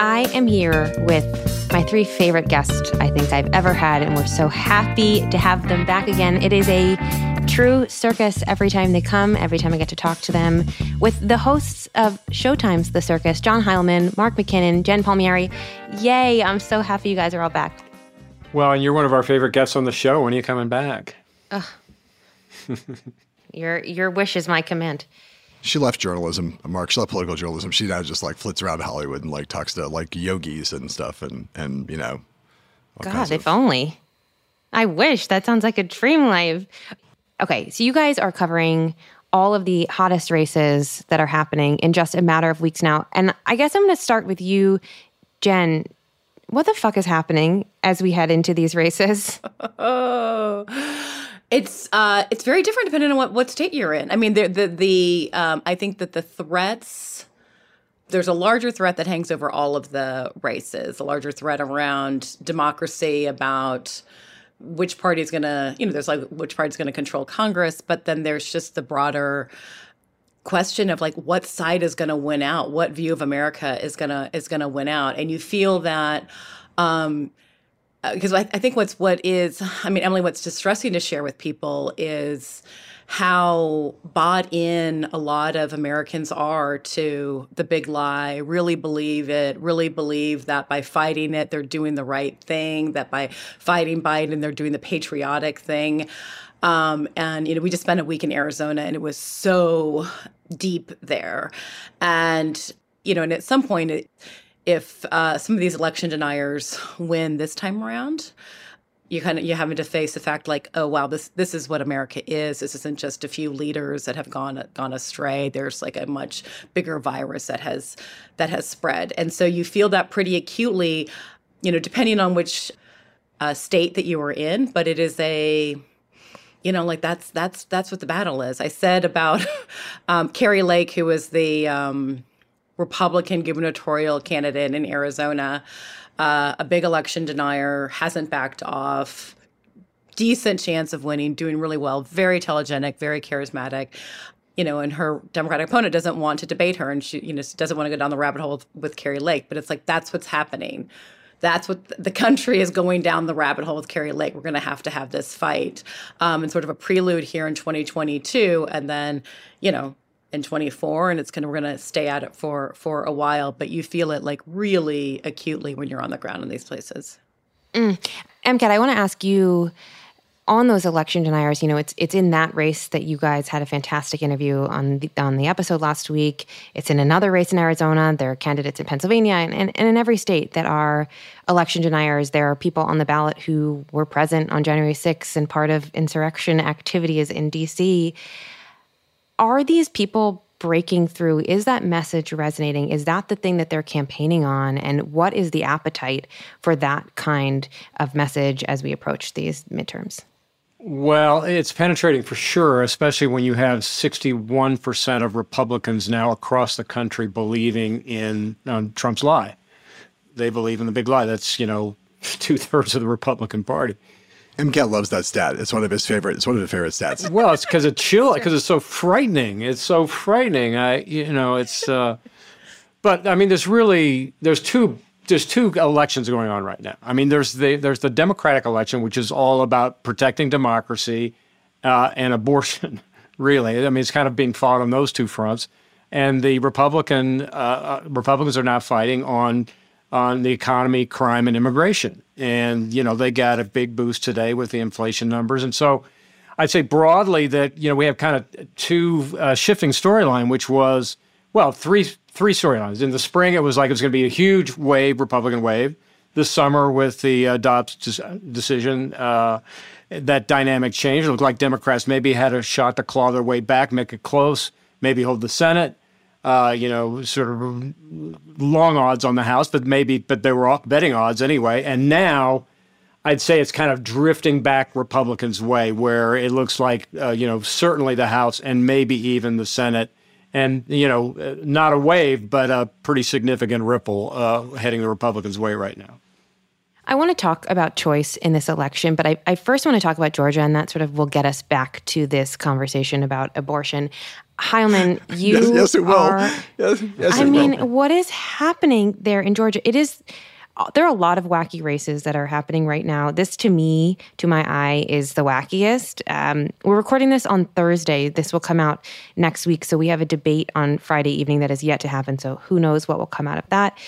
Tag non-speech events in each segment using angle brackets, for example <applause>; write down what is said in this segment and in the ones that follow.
I am here with my three favorite guests I think I've ever had, and we're so happy to have them back again. It is a true circus every time they come, every time I get to talk to them. With the hosts of Showtime's The Circus, John Heilemann, Mark McKinnon, Jen Palmieri. Yay, I'm so happy you guys are all back. Well, and you're one of our favorite guests on the show. When are you coming back? <laughs> Your your wish is my command. She left journalism, Mark. She left political journalism. She now just like flits around Hollywood and like talks to like yogis and stuff, and and you know. all God, if of- only. I wish. That sounds like a dream life. Okay, so you guys are covering all of the hottest races that are happening in just a matter of weeks now. And I guess I'm going to start with you, Jen. What the fuck is happening as we head into these races? <laughs> <laughs> Oh. It's uh, it's very different depending on what, what state you're in. I mean, the the the um, I think that the threats there's a larger threat that hangs over all of the races, a larger threat around democracy, about which party is going to, you know, there's like which party is going to control Congress, but then there's just the broader question of like what side is going to win out, what view of America is to is going to win out, and you feel that. Um, because I, I think what's what is i mean emily what's distressing to share with people is how bought in a lot of americans are to the big lie really believe it really believe that by fighting it they're doing the right thing that by fighting biden they're doing the patriotic thing. Um, and you know we just spent a week in arizona and it was so deep there. And you know and at some point it if uh, some of these election deniers win this time around, you kind of you're having to face the fact like, oh wow, this this is what America is. This isn't just a few leaders that have gone gone astray. There's like a much bigger virus that has that has spread, and so you feel that pretty acutely, you know, depending on which uh, state that you are in. But it is a you know, like that's that's that's what the battle is. I said about <laughs> um, Kari Lake, who was the um, Republican gubernatorial candidate in Arizona, uh, a big election denier, hasn't backed off. Decent chance of winning, doing really well, very telegenic, very charismatic. You know, and her Democratic opponent doesn't want to debate her, and she, you know, doesn't want to go down the rabbit hole with, with Kari Lake. But it's like that's what's happening. That's what the country is going down the rabbit hole with Kari Lake. We're going to have to have this fight, um, and sort of a prelude here in 2022, and then, you know, in 24 and it's going to we're going to stay at it for for a while but you feel it like really acutely when you're on the ground in these places mm. MCAT, I want to ask you on those election deniers, you know, it's it's in that race that you guys had a fantastic interview on the on the episode last week. It's in another race in Arizona. There are candidates in Pennsylvania and, and, and in every state that are election deniers. There are people on the ballot who were present on January 6th and part of insurrection activities in DC. Are these people breaking through? Is that message resonating? Is that the thing that they're campaigning on? And what is the appetite for that kind of message as we approach these midterms? Well, it's penetrating for sure, especially when you have 61% of Republicans now across the country believing in um, Trump's lie. They believe in the big lie. That's, you know, <laughs> two thirds of the Republican Party. MCAT loves that stat. It's one of his favorite. It's one of his favorite stats. Well, it's because it's chill, because it's so frightening. It's so frightening. I, you know, it's, uh, but I mean, there's really, there's two, there's two elections going on right now. I mean, there's the, there's the Democratic election, which is all about protecting democracy uh, and abortion, <laughs> really. I mean, it's kind of being fought on those two fronts. And the Republican, uh, uh, Republicans are now fighting on, on the economy, crime, and immigration. And, you know, they got a big boost today with the inflation numbers. And so I'd say broadly that, you know, we have kind of two uh, shifting storyline, which was, well, three three storylines. In the spring, it was like it was going to be a huge wave, Republican wave. This summer, with the uh, Dobbs decision, uh, that dynamic changed. It looked like Democrats maybe had a shot to claw their way back, make it close, maybe hold the Senate. Uh, you know, sort of long odds on the House, but maybe, but they were off betting odds anyway. And now, I'd say it's kind of drifting back Republicans' way, where it looks like, uh, you know, certainly the House and maybe even the Senate, and you know, uh, not a wave, but a pretty significant ripple uh, heading the Republicans' way right now. I want to talk about choice in this election, but I, I first want to talk about Georgia, and that sort of will get us back to this conversation about abortion. Heilemann, <laughs> you yes, yes, it will. are. Yes, yes, I mean, will. what is happening there in Georgia? It is. There are a lot of wacky races that are happening right now. This, to me, to my eye, is the wackiest. Um, we're recording this on Thursday. This will come out next week. So we have a debate on Friday evening that is yet to happen. So who knows what will come out of that?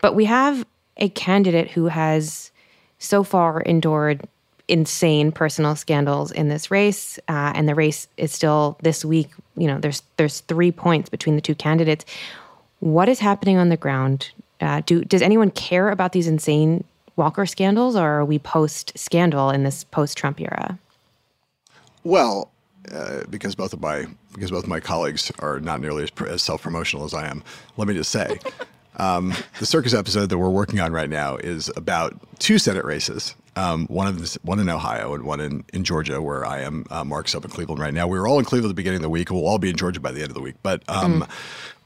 But we have a candidate who has so far endured insane personal scandals in this race, uh, and the race is still this week. You know, there's there's three points between the two candidates. What is happening on the ground? Uh, do does anyone care about these insane Walker scandals, or are we post scandal in this post Trump era? Well, uh, because both of my because both my colleagues are not nearly as, as self promotional as I am, let me just say, um, the circus episode that we're working on right now is about two Senate races. Um, one of this, one in Ohio and one in, in Georgia, where I am. Uh, Mark's up in Cleveland right now. We were all in Cleveland at the beginning of the week. We'll all be in Georgia by the end of the week. But um,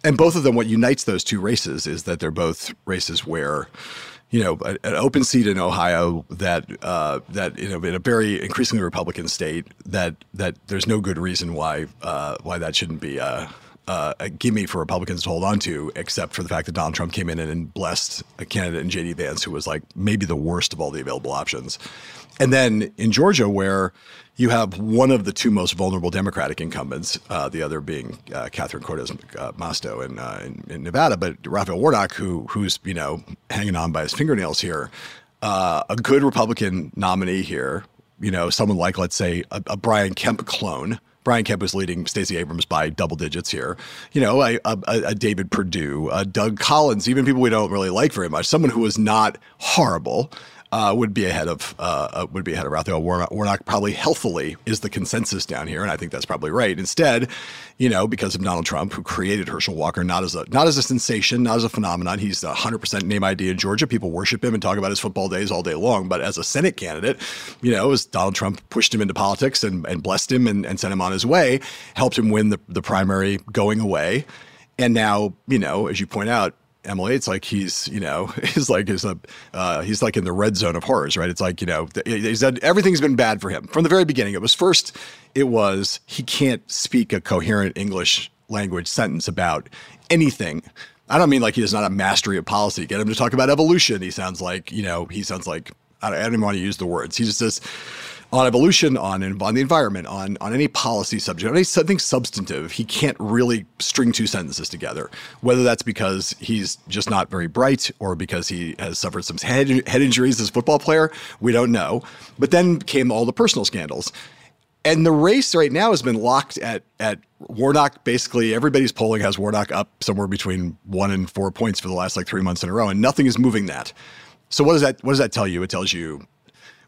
and both of them, what unites those two races is that they're both races where you know, an an open seat in Ohio that uh, that you know in a very increasingly Republican state that that there's no good reason why uh, why that shouldn't be a, a, a gimme for Republicans to hold on to, except for the fact that Donald Trump came in and, and blessed a candidate in J.D. Vance who was like maybe the worst of all the available options, and then in Georgia where you have one of the two most vulnerable Democratic incumbents, uh, the other being uh, Catherine Cortez uh, Masto in, uh, in, in Nevada, but Raphael Warnock, who who's you know hanging on by his fingernails here, uh, a good Republican nominee here, you know, someone like let's say a, a Brian Kemp clone. Brian Kemp was leading Stacey Abrams by double digits here. You know, a, a, a David Perdue, a Doug Collins, even people we don't really like very much, someone who was not horrible uh, would be ahead of uh, uh, would be ahead of Raphael Warnock. Probably healthfully is the consensus down here, and I think that's probably right. Instead, you know, because of Donald Trump, who created Herschel Walker not as a not as a sensation, not as a phenomenon. He's a hundred percent name ID in Georgia. People worship him and talk about his football days all day long. But as a Senate candidate, you know, as Donald Trump pushed him into politics and, and blessed him and, and sent him on his way, helped him win the, the primary going away. And now, you know, as you point out, Emily, it's like he's, you know, <laughs> he's like he's a, uh, he's like in the red zone of horrors, right? It's like you know, everything's been bad for him from the very beginning. It was first, it was he can't speak a coherent English language sentence about anything. I don't mean like he does not a mastery of policy. Get him to talk about evolution. He sounds like you know, he sounds like I don't, I don't even want to use the words. He just says on evolution, on on the environment, on on any policy subject, on any something substantive, he can't really string two sentences together. Whether that's because he's just not very bright or because he has suffered some head head injuries as a football player, we don't know. But then came all the personal scandals. And the race right now has been locked at at Warnock. Basically, everybody's polling has Warnock up somewhere between one and four points for the last like three months in a row, and nothing is moving that. So what does that what does that tell you? It tells you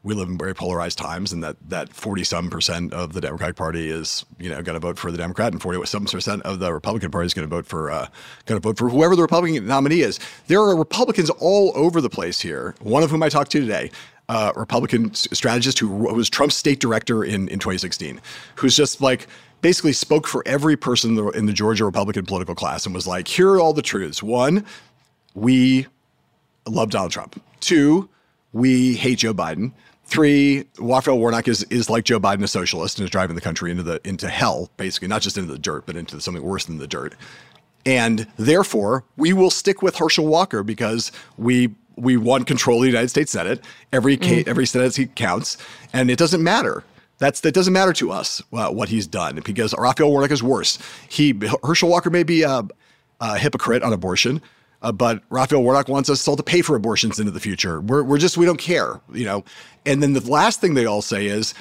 we live in very polarized times, and that that forty some percent of the Democratic Party is you know going to vote for the Democrat, and forty some percent of the Republican Party is going to vote for uh, going to vote for whoever the Republican nominee is. There are Republicans all over the place here. One of whom I talked to today. Uh, Republican strategist who, was Trump's state director in, in 2016, who's just like basically spoke for every person in the, in the Georgia Republican political class and was like, here are all the truths. One, we love Donald Trump. Two, we hate Joe Biden. Three, Raphael Warnock is is like Joe Biden, a socialist, and is driving the country into the into hell, basically, not just into the dirt, but into something worse than the dirt. And therefore, we will stick with Herschel Walker because we we want control of the United States Senate. Every ca- every Senate seat counts, and it doesn't matter. That's that doesn't matter to us uh, what he's done because Raphael Warnock is worse. He Herschel Walker may be a, a hypocrite on abortion, uh, but Raphael Warnock wants us all to pay for abortions into the future. We're we're just we don't care, you know. And then the last thing they all say is,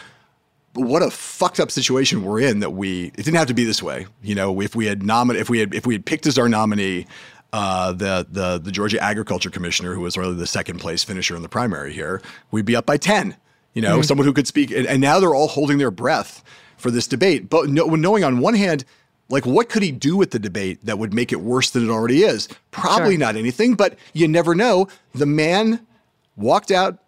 what a fucked up situation we're in that we it didn't have to be this way. You know, if we had nomin if we had if we had picked as our nominee uh, the the the Georgia Agriculture Commissioner, who was really the second place finisher in the primary here, we'd be up by ten. You know, someone who could speak, and, and now they're all holding their breath for this debate. But no, knowing on one hand, like what could he do with the debate that would make it worse than it already is? Probably Sure. not anything, but you never know. The man walked out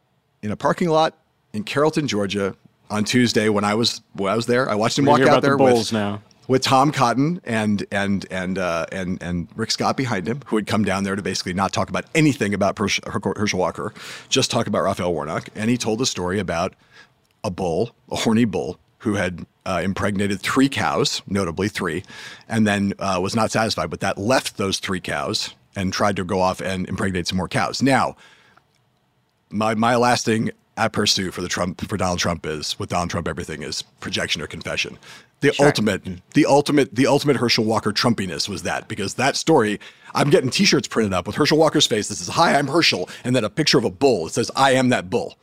in a parking lot in Carrollton, Georgia, on Tuesday when I was when I was there. I watched him We walk out about the there with, now. with Tom Cotton and and and uh, and and Rick Scott behind him, who had come down there to basically not talk about anything about Herschel Walker, just talk about Raphael Warnock. And he told a story about a bull, a horny bull, who had uh, impregnated three cows, notably three, and then uh, was not satisfied with that, left those three cows and tried to go off and impregnate some more cows. Now, my my lasting aperçu for the Trump for Donald Trump is with Donald Trump everything is projection or confession. The sure. ultimate, the ultimate, the ultimate Herschel Walker Trumpiness was that because that story, I'm getting T-shirts printed up with Herschel Walker's face. This is "Hi, I'm Herschel," and then a picture of a bull. It says "I am that bull."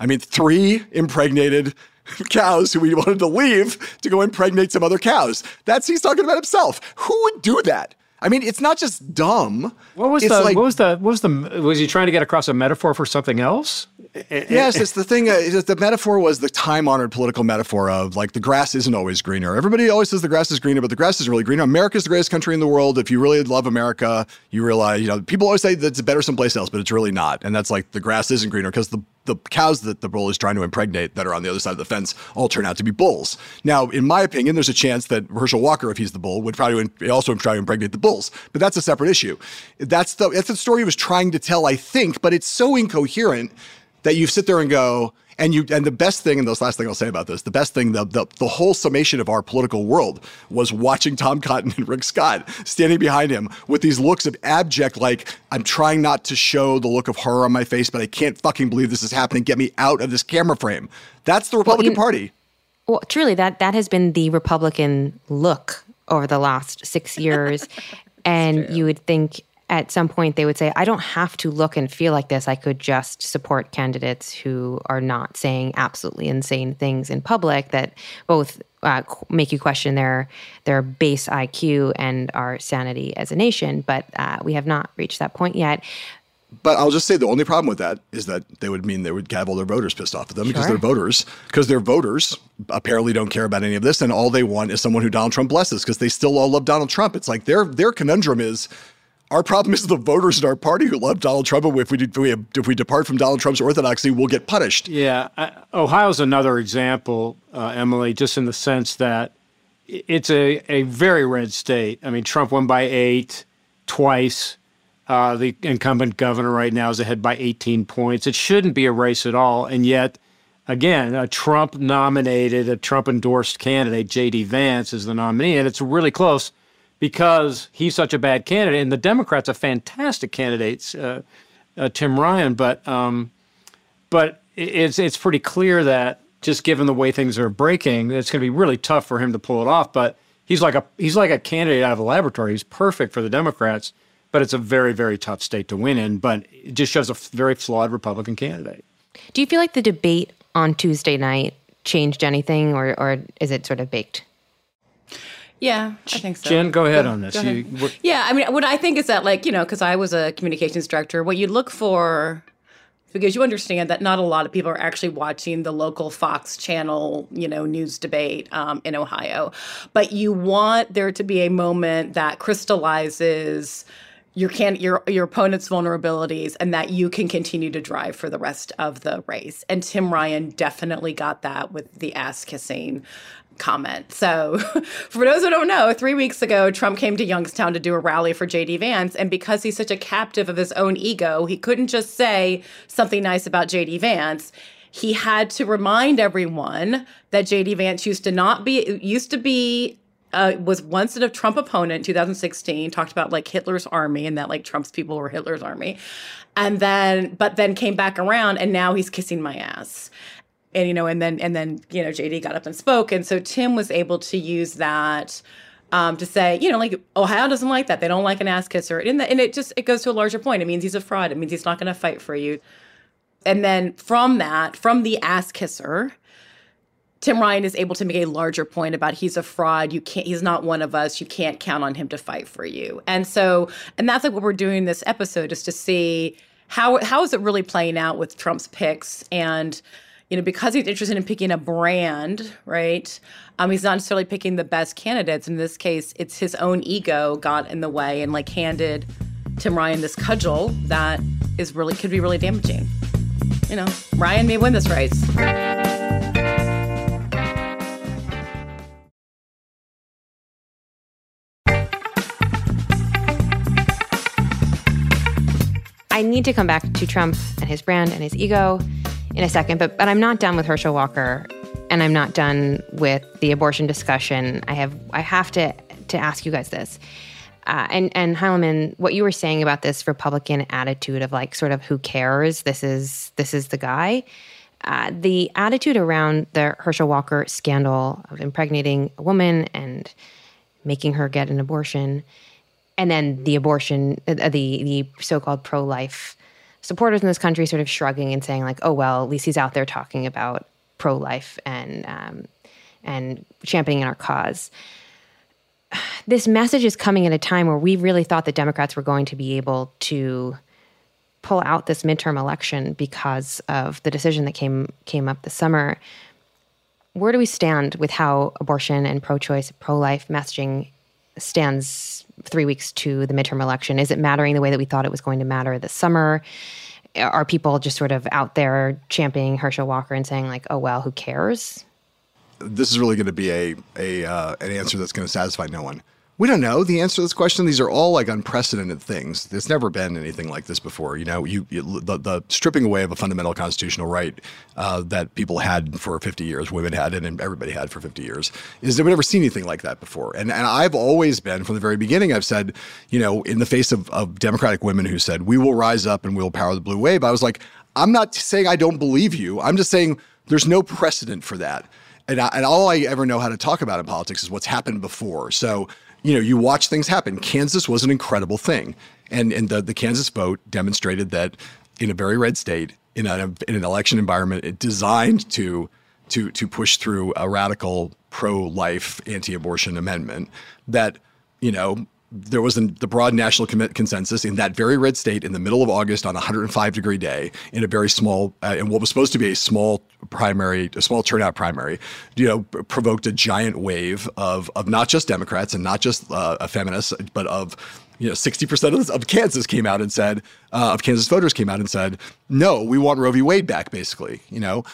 I mean, three impregnated <laughs> cows who he wanted to leave to go impregnate some other cows. That's he's talking about himself. Who would do that? I mean, it's not just dumb. What was it's the like, what was the what was the was he trying to get across a metaphor for something else? yes, it's the thing. Uh, the metaphor was the time honored political metaphor of like the grass isn't always greener. Everybody always says the grass is greener, but the grass is really greener. America's the greatest country in the world. If you really love America, you realize you know people always say that it's better someplace else, but it's really not. And that's like the grass isn't greener because the the cows that the bull is trying to impregnate that are on the other side of the fence all turn out to be bulls. Now, in my opinion, there's a chance that Herschel Walker, if he's the bull, would probably also try to impregnate the bulls. But that's a separate issue. That's the that's the story he was trying to tell, I think. But it's so incoherent that you sit there and go, and you and the best thing, and this last thing I'll say about this, the best thing, the, the the whole summation of our political world was watching Tom Cotton and Rick Scott standing behind him with these looks of abject, like I'm trying not to show the look of horror on my face, but I can't fucking believe this is happening. Get me out of this camera frame. That's the Republican well, you, Party. Well, truly, that that has been the Republican look over the last six years, <laughs> and you would think at some point they would say, I don't have to look and feel like this. I could just support candidates who are not saying absolutely insane things in public that both uh, make you question their their base IQ and our sanity as a nation. But uh, we have not reached that point yet. But I'll just say the only problem with that is that they would mean they would have all their voters pissed off at them sure. because they're voters, because their voters apparently don't care about any of this, and all they want is someone who Donald Trump blesses because they still all love Donald Trump. It's like their their conundrum is our problem is the voters in our party who love Donald Trump. If we, if we, if we depart from Donald Trump's orthodoxy, we'll get punished. Yeah. Ohio's another example, uh, Emily, just in the sense that it's a, a very red state. I mean, Trump won by eight twice. Uh, the incumbent governor right now is ahead by 18 points. It shouldn't be a race at all. And yet, again, a Trump nominated, a Trump endorsed candidate, J.D. Vance, is the nominee. And it's really close because he's such a bad candidate. And the Democrats are fantastic candidates, uh, uh, Tim Ryan. But um, but it's it's pretty clear that just given the way things are breaking, it's going to be really tough for him to pull it off. But he's like a he's like a candidate out of a laboratory. He's perfect for the Democrats, but it's a very very tough state to win in. But it just shows a very flawed Republican candidate. Do you feel like the debate on Tuesday night changed anything, or or is it sort of baked? Yeah, I think so. Jen, go ahead go, on this. Ahead. You, yeah, I mean, what I think is that, like, you know, because I was a communications director, what you look for, because you understand that not a lot of people are actually watching the local Fox channel, you know, news debate um, in Ohio, but you want there to be a moment that crystallizes your can your your opponent's vulnerabilities and that you can continue to drive for the rest of the race. And Tim Ryan definitely got that with the ass kissing comment. So, <laughs> for those who don't know, three weeks ago, Trump came to Youngstown to do a rally for JD Vance. And because he's such a captive of his own ego, he couldn't just say something nice about JD Vance. He had to remind everyone that JD Vance used to not be, used to be uh, was once a Trump opponent 2016, talked about like Hitler's army and that like Trump's people were Hitler's army. And then, but then came back around and now he's kissing my ass and you know and then and then you know jd got up and spoke and so tim was able to use that um, to say you know like ohio doesn't like that they don't like an ass kisser and, the, and it just it goes to a larger point it means he's a fraud it means he's not going to fight for you and then from that from the ass kisser Tim Ryan is able to make a larger point about he's a fraud. You can't. He's not one of us. You can't count on him to fight for you. And so, and that's like what we're doing this episode is to see how how is it really playing out with Trump's picks and you know, because he's interested in picking a brand, right? Um, he's not necessarily picking the best candidates. In this case, it's his own ego got in the way and like handed Tim Ryan this cudgel that is really could be really damaging. You know, Ryan may win this race. I need to come back to Trump and his brand and his ego in a second, but but I'm not done with Herschel Walker and I'm not done with the abortion discussion. I have I have to to ask you guys this. Uh, and and Heilemann, what you were saying about this Republican attitude of like sort of who cares? This is this is the guy. Uh, the attitude around the Herschel Walker scandal of impregnating a woman and making her get an abortion, and then the abortion, uh, the the so-called pro-life supporters in this country sort of shrugging and saying like, oh well, at least he's out there talking about pro-life and um, and championing our cause <sighs> this message is coming at a time where we really thought that Democrats were going to be able to pull out this midterm election because of the decision that came came up this summer. Where do we stand with how abortion and pro-choice, pro-life messaging stands three weeks to the midterm election? Is it mattering the way that we thought it was going to matter this summer? Are people just sort of out there championing Herschel Walker and saying like, "Oh well, who cares"? this is really going to be a a uh, an answer that's going to satisfy no one. We don't know the answer to this question. These are all like unprecedented things. There's never been anything like this before. You know, you, you the, the, stripping away of a fundamental constitutional right uh, that people had for 50 years, women had, and everybody had for 50 years, is that we've never seen anything like that before. And and I've always been from the very beginning. I've said, you know, in the face of, of Democratic women who said we will rise up and we'll power the blue wave, I was like, I'm not saying I don't believe you. I'm just saying there's no precedent for that and, I, and all I ever know how to talk about in politics is what's happened before. So, you know, you watch things happen. Kansas was an incredible thing. And, and the, the Kansas vote demonstrated that in a very red state, in, a, in an election environment designed to, to, to push through a radical pro life, anti abortion amendment, that, you know, there was the broad national consensus in that very red state in the middle of August on a 105 degree day in a very small, uh, in what was supposed to be a small primary, a small turnout primary, you know, provoked a giant wave of of not just Democrats and not just uh, feminists, but of you know, 60% of, of Kansas came out and said, uh, of Kansas voters came out and said, no, we want Roe v. Wade back, basically. You know,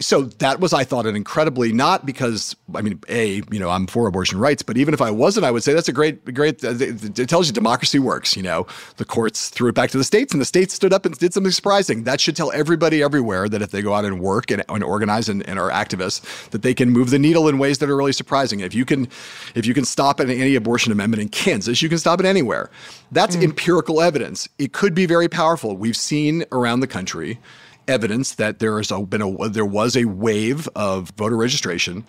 so that was, I thought, an incredibly not because I mean, a you know I'm for abortion rights, but even if I wasn't, I would say that's a great, great. Uh, it tells you democracy works. You know, the courts threw it back to the states, and the states stood up and did something surprising. That should tell everybody everywhere that if they go out and work and, and organize and, and, are activists, that they can move the needle in ways that are really surprising. If you can, if you can stop an anti-abortion amendment in Kansas, you can stop it anywhere. That's mm. empirical evidence. It could be very powerful. We've seen around the country evidence that there has been a there was a wave of voter registration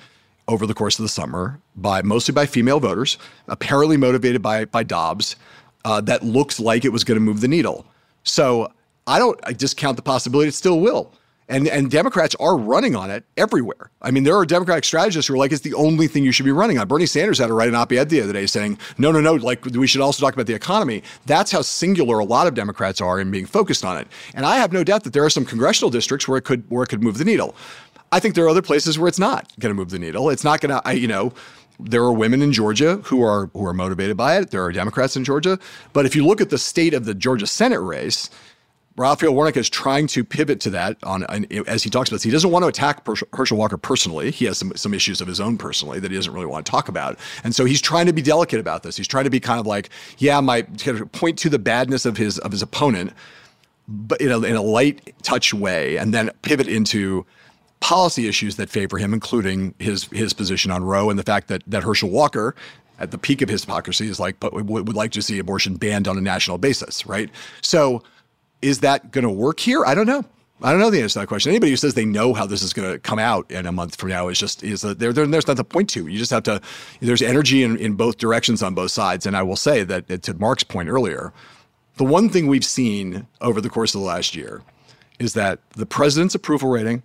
over the course of the summer by mostly by female voters, apparently motivated by by Dobbs, uh, that looks like it was going to move the needle. So I don't I discount the possibility it still will. And and Democrats are running on it everywhere. I mean, there are Democratic strategists who are like, it's the only thing you should be running on. Bernie Sanders had to write an op-ed the other day saying, no, no, no, like we should also talk about the economy. That's how singular a lot of Democrats are in being focused on it. And I have no doubt that there are some congressional districts where it could where it could move the needle. I think there are other places where it's not going to move the needle. It's not going to, you know, there are women in Georgia who are who are motivated by it. There are Democrats in Georgia, but if you look at the state of the Georgia Senate race, Raphael Warnock is trying to pivot to that on, as he talks about this. He doesn't want to attack Herschel Walker personally. He has some, some issues of his own personally that he doesn't really want to talk about. And so he's trying to be delicate about this. He's trying to be kind of like, yeah, my kind of point to the badness of his of his opponent, but in a, in a light touch way, and then pivot into policy issues that favor him, including his his position on Roe and the fact that that Herschel Walker at the peak of his hypocrisy is like, but would like to see abortion banned on a national basis, right? So is that going to work here? I don't know. I don't know the answer to that question. Anybody who says they know how this is going to come out in a month from now is just is a, there, there, there's nothing to point to. You just have to. There's energy in, in both directions on both sides. And I will say that to Mark's point earlier, the one thing we've seen over the course of the last year is that the president's approval rating,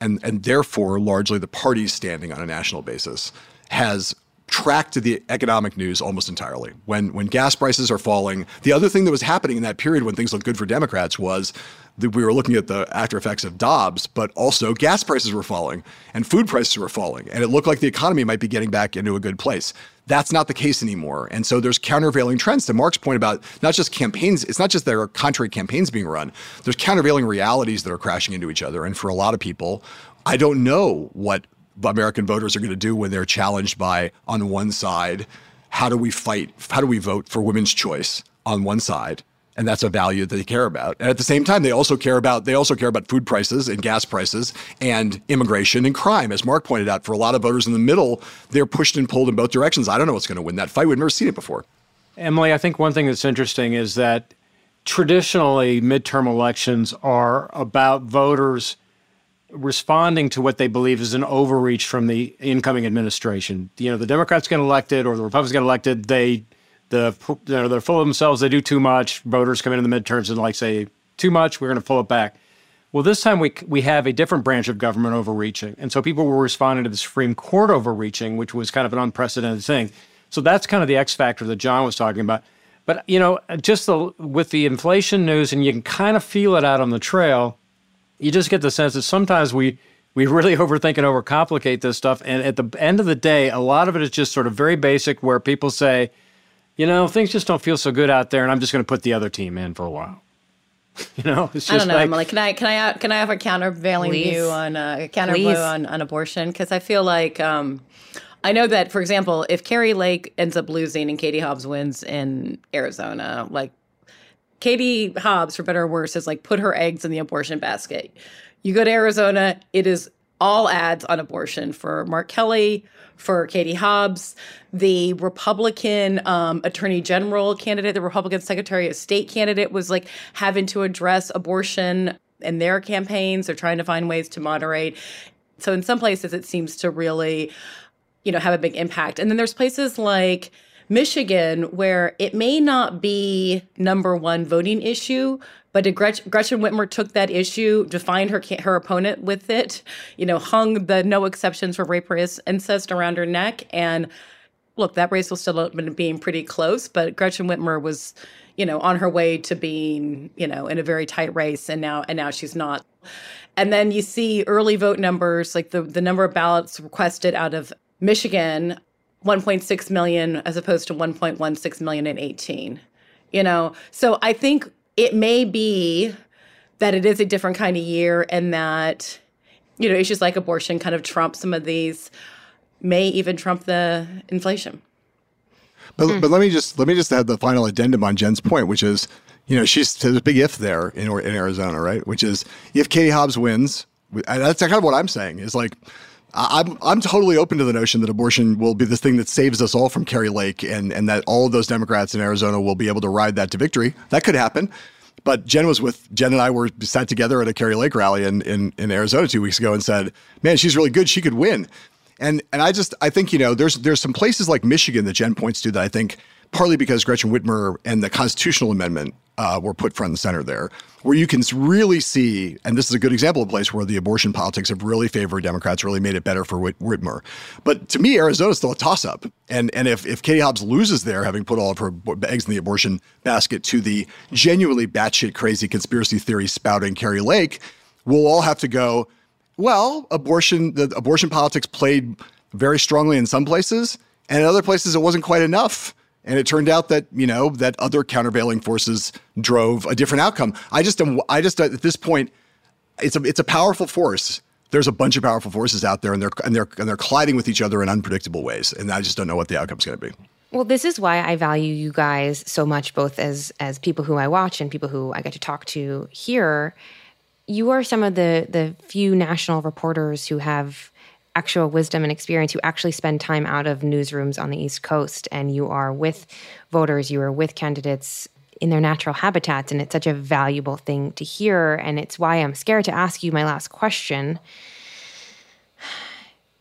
and and therefore largely the party's standing on a national basis, has tracked to the economic news almost entirely. When when gas prices are falling, the other thing that was happening in that period when things looked good for Democrats was that we were looking at the after effects of Dobbs, but also gas prices were falling and food prices were falling, and it looked like the economy might be getting back into a good place. That's not the case anymore. And so there's countervailing trends to Mark's point about not just campaigns, it's not just there are contrary campaigns being run. There's countervailing realities that are crashing into each other. And for a lot of people, I don't know what American voters are going to do when they're challenged by, on one side, how do we fight? How do we vote for women's choice on one side? and that's a value that they care about. And at the same time, they also care about they also care about food prices and gas prices and immigration and crime. As Mark pointed out, for a lot of voters in the middle, they're pushed and pulled in both directions. I don't know what's going to win that fight. We've never seen it before. Emily, I think one thing that's interesting is that traditionally midterm elections are about voters responding to what they believe is an overreach from the incoming administration. You know, the Democrats get elected or the Republicans get elected, they the you know, they're full of themselves, they do too much. Voters come in in the midterms and like say too much, we're going to pull it back. Well, this time we we have a different branch of government overreaching, and so people were responding to the Supreme Court overreaching, which was kind of an unprecedented thing. So that's kind of the X factor that John was talking about. But you know, just the, with the inflation news, and you can kind of feel it out on the trail. You just get the sense that sometimes we we really <laughs> overthink and overcomplicate this stuff, and at the end of the day, a lot of it is just sort of very basic, where people say, you know, things just don't feel so good out there, and I'm just going to put the other team in for a while. <laughs> You know, it's just I don't know, like, Emily. Can I can I can I have a countervailing please. view on uh, a counter view on, on abortion? Because I feel like um, I know that, for example, if Kari Lake ends up losing and Katie Hobbs wins in Arizona, like Katie Hobbs, for better or worse, has like put her eggs in the abortion basket. You go to Arizona, it is all ads on abortion for Mark Kelly, for Katie Hobbs, the Republican um, Attorney General candidate, the Republican Secretary of State candidate was like having to address abortion in their campaigns. They're trying to find ways to moderate. So in some places, it seems to really, you know, have a big impact. And then there's places like Michigan where it may not be number one voting issue, but Gretchen, Gretchen Whitmer took that issue, defined her her opponent with it, you know, hung the no exceptions for rape, race, incest around her neck, and look, that race was still being pretty close, but Gretchen Whitmer was, you know, on her way to being, you know, in a very tight race, and now and now she's not. And then you see early vote numbers, like the the number of ballots requested out of Michigan, 1.6 million as opposed to 1.16 million in 18. You know, so I think it may be that it is a different kind of year and that you know issues like abortion kind of trump some of these may even trump the inflation but, mm. but let me just let me just add the final addendum on jen's point which is you know she's there's a big if there in, in arizona right which is if katie hobbs wins that's kind of what i'm saying is like I'm I'm totally open to the notion that abortion will be the thing that saves us all from Kari Lake, and and that all of those Democrats in Arizona will be able to ride that to victory. That could happen. But Jen was with Jen and I were sat together at a Kari Lake rally in, in in Arizona two weeks ago and said, "Man, she's really good. She could win." And and I just I think you know there's there's some places like Michigan that Jen points to that I think partly because Gretchen Whitmer and the constitutional amendment uh, were put front and center there, where you can really see, and this is a good example of a place where the abortion politics have really favored Democrats, really made it better for Whit- Whitmer. But to me, Arizona is still a toss up. And, and if, if Katie Hobbs loses there, having put all of her eggs in the abortion basket to the genuinely batshit crazy conspiracy theory spouting Kari Lake, we'll all have to go, well, abortion, the abortion politics played very strongly in some places, and in other places it wasn't quite enough. And it turned out that, you know, that other countervailing forces drove a different outcome. I just am, I just, at this point, it's a, it's a powerful force. There's a bunch of powerful forces out there and they're, and they're, and they're colliding with each other in unpredictable ways. And I just don't know what the outcome's going to be. Well, this is why I value you guys so much, both as, as people who I watch and people who I get to talk to here. You are some of the, the few national reporters who have actual wisdom and experience, you actually spend time out of newsrooms on the East Coast and you are with voters, you are with candidates in their natural habitats. And it's such a valuable thing to hear. And it's why I'm scared to ask you my last question.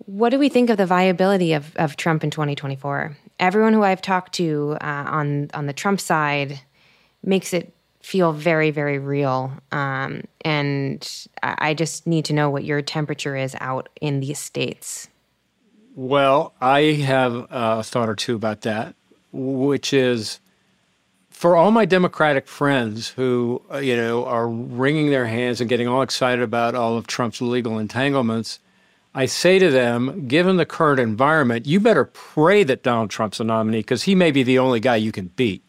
What do we think of the viability of, of Trump in 2024? Everyone who I've talked to uh, on on the Trump side makes it feel very, very real. Um, and I just need to know what your temperature is out in these states. Well, I have a thought or two about that, which is for all my Democratic friends who, uh, you know, are wringing their hands and getting all excited about all of Trump's legal entanglements, I say to them, given the current environment, you better pray that Donald Trump's a nominee because he may be the only guy you can beat.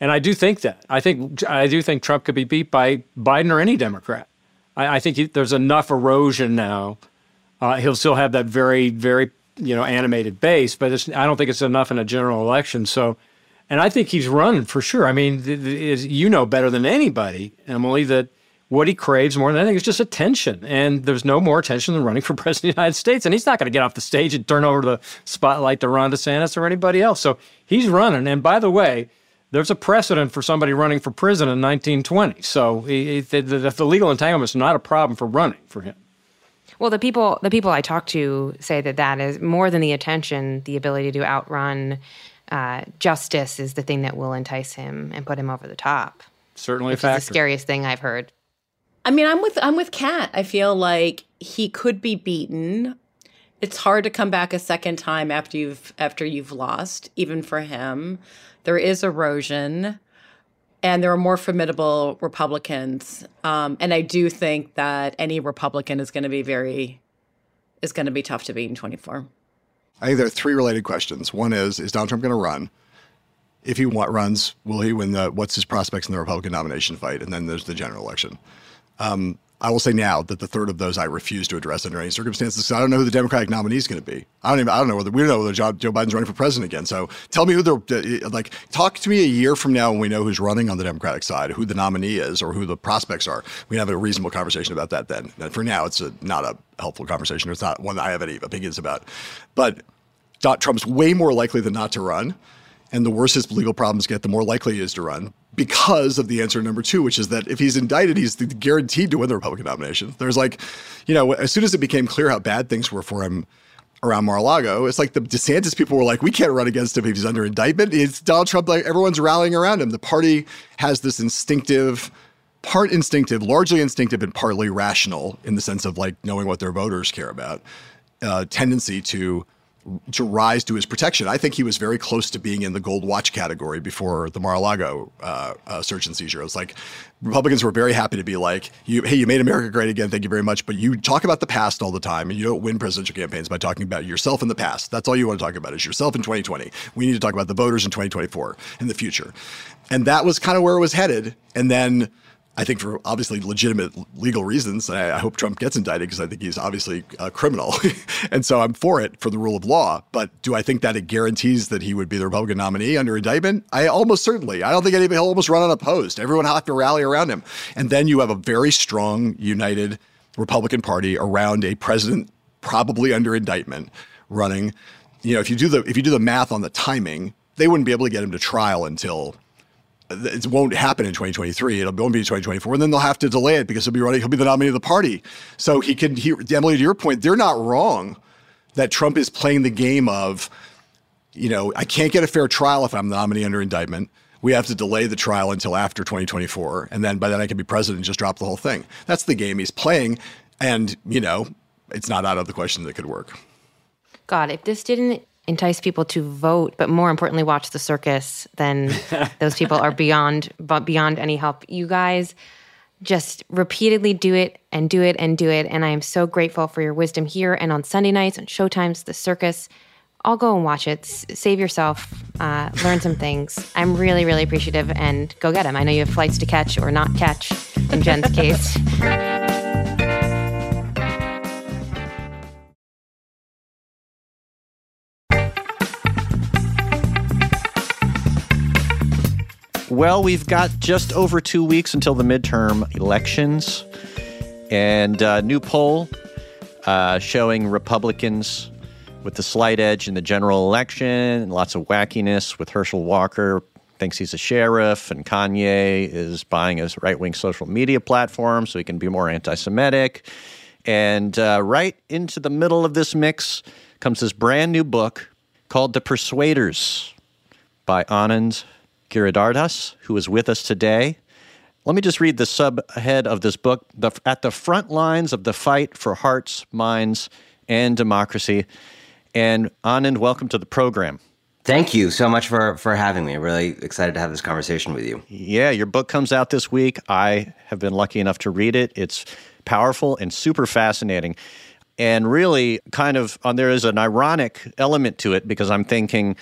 And I do think that. I think I do think Trump could be beat by Biden or any Democrat. I, I think he, there's enough erosion now. Uh, he'll still have that very, very you know animated base, but I don't think it's enough in a general election. So And I think he's running for sure. I mean, th- th- you know better than anybody, Emily, that what he craves more than anything is just attention. And there's no more attention than running for <laughs> president of the United States. And he's not going to get off the stage and turn over the spotlight to Ron DeSantis or anybody else. So he's running. And by the way, there's a precedent for somebody running for prison in 1920. So he, the, the, the legal entanglement is not a problem for running for him. Well, the people the people I talk to say that that is more than the attention, the ability to outrun uh, justice is the thing that will entice him and put him over the top. Certainly a factor. is the scariest thing I've heard. I mean, I'm with I'm with Kat. I feel like he could be beaten. It's hard to come back a second time after you've after you've lost, even for him. There is erosion, and there are more formidable Republicans. Um, and I do think that any Republican is going to be very is going to be tough to beat in 24. I think there are three related questions. One is, is Donald Trump going to run? If he wa- runs, will he win the, what's his prospects in the Republican nomination fight? And then there's the general election. Um, I will say now that the third of those I refuse to address under any circumstances. I don't know who the Democratic nominee is going to be. I don't even. I don't know whether we don't know whether Joe, Joe Biden's running for president again. So tell me who the like. Talk to me a year from now when we know who's running on the Democratic side, who the nominee is, or who the prospects are. We can have a reasonable conversation about that then. And for now, it's a, not a helpful conversation. It's not one that I have any opinions about. But Trump's way more likely than not to run. And the worse his legal problems get, the more likely he is to run because of the answer number two, which is that if he's indicted, he's guaranteed to win the Republican nomination. There's like, you know, as soon as it became clear how bad things were for him around Mar-a-Lago, it's like the DeSantis people were like, we can't run against him if he's under indictment. It's Donald Trump, like everyone's rallying around him. The party has this instinctive, part instinctive, largely instinctive and partly rational in the sense of like knowing what their voters care about, uh, tendency to to rise to his protection. I think he was very close to being in the gold watch category before the Mar-a-Lago uh, uh, search and seizure. It was like Republicans were very happy to be like, "Hey, you made America great again. Thank you very much." But you talk about the past all the time, and you don't win presidential campaigns by talking about yourself in the past. That's all you want to talk about is yourself in 2020. We need to talk about the voters in 2024 in the future, and that was kind of where it was headed. And then I think for obviously legitimate legal reasons. I, I hope Trump gets indicted because I think he's obviously a criminal. <laughs> and so I'm for it for the rule of law. But do I think that it guarantees that he would be the Republican nominee under indictment? I almost certainly. I don't think anybody, he'll almost run unopposed. Everyone will have to rally around him. And then you have a very strong, united Republican Party around a president probably under indictment running. You know, if you do the if you do the math on the timing, they wouldn't be able to get him to trial until it won't happen in 2023. It'll won't be 2024, and then they'll have to delay it because he'll be running. He'll be the nominee of the party. So he can. He, Emily, to your point, they're not wrong that Trump is playing the game of, you know, I can't get a fair trial if I'm the nominee under indictment. We have to delay the trial until after 2024, and then by then I can be president and just drop the whole thing. That's the game he's playing, and you know, it's not out of the question that could work. God, if this didn't entice people to vote, but more importantly, watch the circus, then <laughs> those people are beyond beyond any help. You guys just repeatedly do it and do it and do it. And I am so grateful for your wisdom here and on Sunday nights and Showtime's, the circus. I'll go and watch it. S- save yourself, uh, learn some things. I'm really, really appreciative and go get them. I know you have flights to catch or not catch in Jen's <laughs> case. Well, we've got just over two weeks until the midterm elections, and a new poll uh, showing Republicans with the slight edge in the general election. Lots of wackiness with Herschel Walker thinks he's a sheriff, and Kanye is buying his right wing social media platform so he can be more anti Semitic. And uh, right into the middle of this mix comes this brand new book called The Persuaders by Anand Giridharadas, who is with us today. Let me just read the subhead of this book the, At the Front Lines of the Fight for Hearts, Minds, and Democracy. And Anand, welcome to the program. Thank you so much for, for having me. I'm really excited to have this conversation with you. Yeah, your book comes out this week. I have been lucky enough to read it. It's powerful and super fascinating. And really, kind of, uh, there is an ironic element to it because I'm thinking,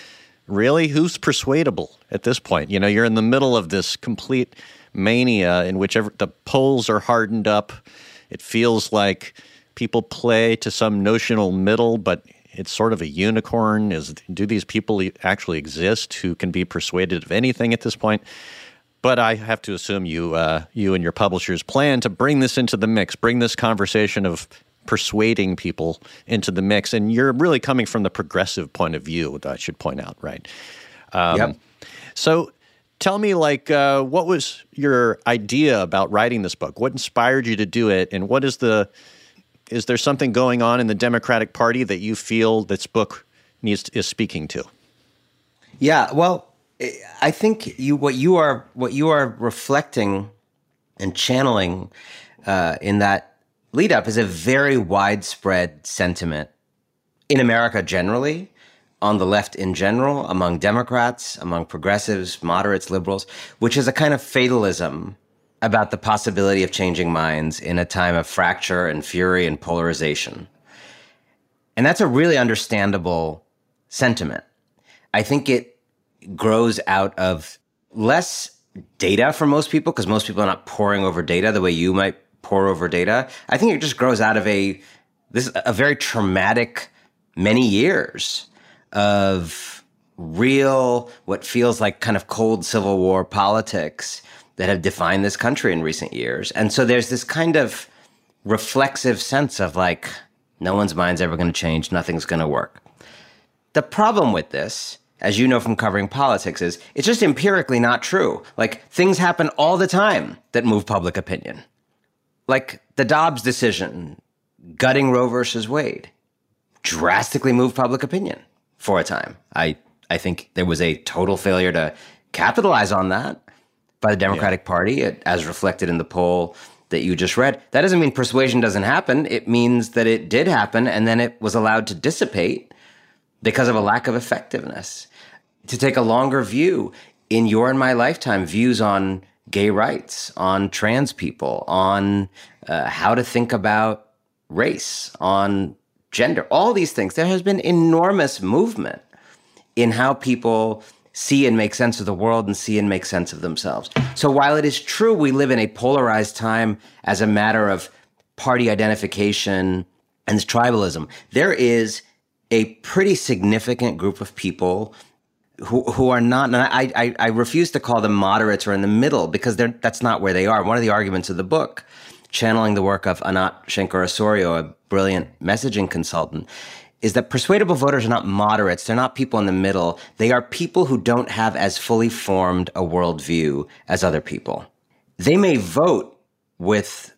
really, who's persuadable at this point? You know, you're in the middle of this complete mania in which every, the polls are hardened up. It feels like people play to some notional middle, but it's sort of a unicorn? Is do these people actually exist who can be persuaded of anything at this point? But I have to assume you uh, you and your publishers plan to bring this into the mix, bring this conversation of persuading people into the mix, and you're really coming from the progressive point of view. I should point out, right? Um, Yep. So, tell me, like, uh, what was your idea about writing this book? What inspired you to do it, and what is the is there something going on in the Democratic Party that you feel this book needs is speaking to? Yeah, well, I- I think you what you are what you are reflecting and channeling uh, in that lead up is a very widespread sentiment in America generally, on the left in general, among Democrats, among progressives, moderates, liberals, which is a kind of fatalism about the possibility of changing minds in a time of fracture and fury and polarization. And that's a really understandable sentiment. I think it grows out of less data for most people because most people are not poring over data the way you might over data. I think it just grows out of a this a very traumatic many years of real what feels like kind of cold civil war politics that have defined this country in recent years. And so there's this kind of reflexive sense of like no one's mind's ever going to change, nothing's going to work. The problem with this, as you know from covering politics, is it's just empirically not true. Like things happen all the time that move public opinion. Like the Dobbs decision, gutting Roe versus Wade, drastically moved public opinion for a time. I, I think there was a total failure to capitalize on that by the Democratic Party, it- as reflected in the poll that you just read. That doesn't mean persuasion doesn't happen. It means that it did happen and then it was allowed to dissipate because of a lack of effectiveness. To take a longer view in your and my lifetime, views on gay rights, on trans people, on uh, how to think about race, on gender, all these things. There has been enormous movement in how people see and make sense of the world and see and make sense of themselves. So while it is true we live in a polarized time as a matter of party identification and tribalism, there is a pretty significant group of people who who are not. I, I I refuse to call them moderates or in the middle because they're that's not where they are. One of the arguments of the book, channeling the work of Anat Shenker-Osorio, a brilliant messaging consultant, is that persuadable voters are not moderates. They're not people in the middle. They are people who don't have as fully formed a worldview as other people. They may vote with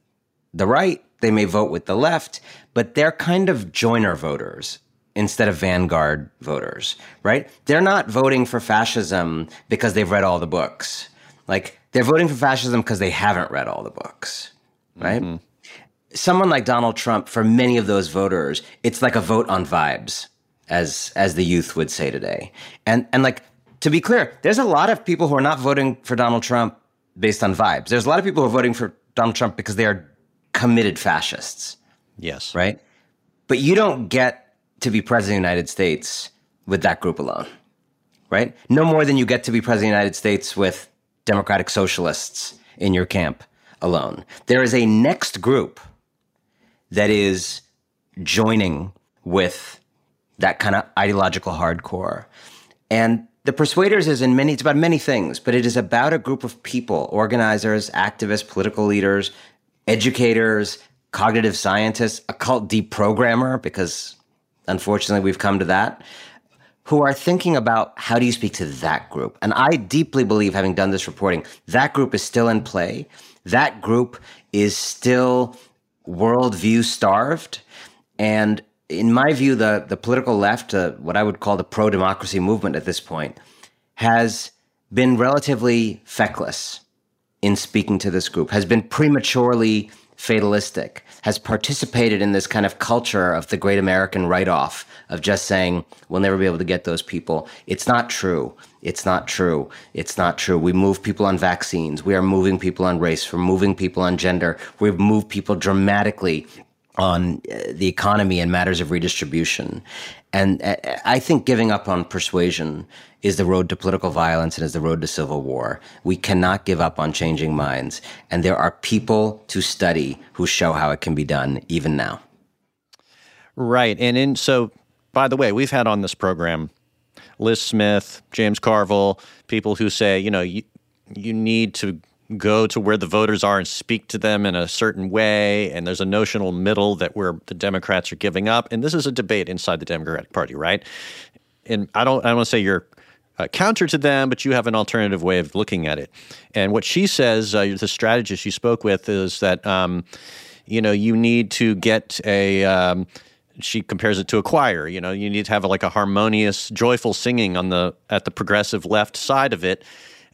the right, they may vote with the left, but they're kind of joiner voters instead of vanguard voters, right? They're not voting for fascism because they've read all the books. Like they're voting for fascism because they haven't read all the books, right? Mm-hmm. Someone like Donald Trump, for many of those voters, it's like a vote on vibes, as as the youth would say today. And and like to be clear, there's a lot of people who are not voting for Donald Trump based on vibes. There's a lot of people who are voting for Donald Trump because they are committed fascists Yes. right? But you don't get to be president of the United States with that group alone, right? No more than you get to be president of the United States with democratic socialists in your camp alone. There is a next group that is joining with that kind of ideological hardcore. And the Persuaders is in many, it's about many things, but it is about a group of people, organizers, activists, political leaders, educators, cognitive scientists, a cult deprogrammer, because unfortunately we've come to that, who are thinking about how do you speak to that group. And I deeply believe, having done this reporting, that group is still in play. That group is still worldview starved. And in my view, the, the political left, uh, what I would call the pro democracy movement at this point, has been relatively feckless in speaking to this group, has been prematurely fatalistic, has participated in this kind of culture of the great American write off of just saying, we'll never be able to get those people. It's not true. It's not true. It's not true. We move people on vaccines. We are moving people on race. We're moving people on gender. We've moved people dramatically on uh, the economy and matters of redistribution. And uh, I think giving up on persuasion is the road to political violence and is the road to civil war. We cannot give up on changing minds. And there are people to study who show how it can be done even now. Right. And in so by the way, we've had on this program Liz Smith, James Carville, people who say, you know, you, you need to go to where the voters are and speak to them in a certain way. And there's a notional middle that where the Democrats are giving up. And this is a debate inside the Democratic Party, right? And I don't, I don't want to say you're uh, counter to them, but you have an alternative way of looking at it. And what she says, uh, the strategist you spoke with, is that um, you know you need to get a. Um, she compares it to a choir. You know, you need to have like a harmonious, joyful singing on the at the progressive left side of it.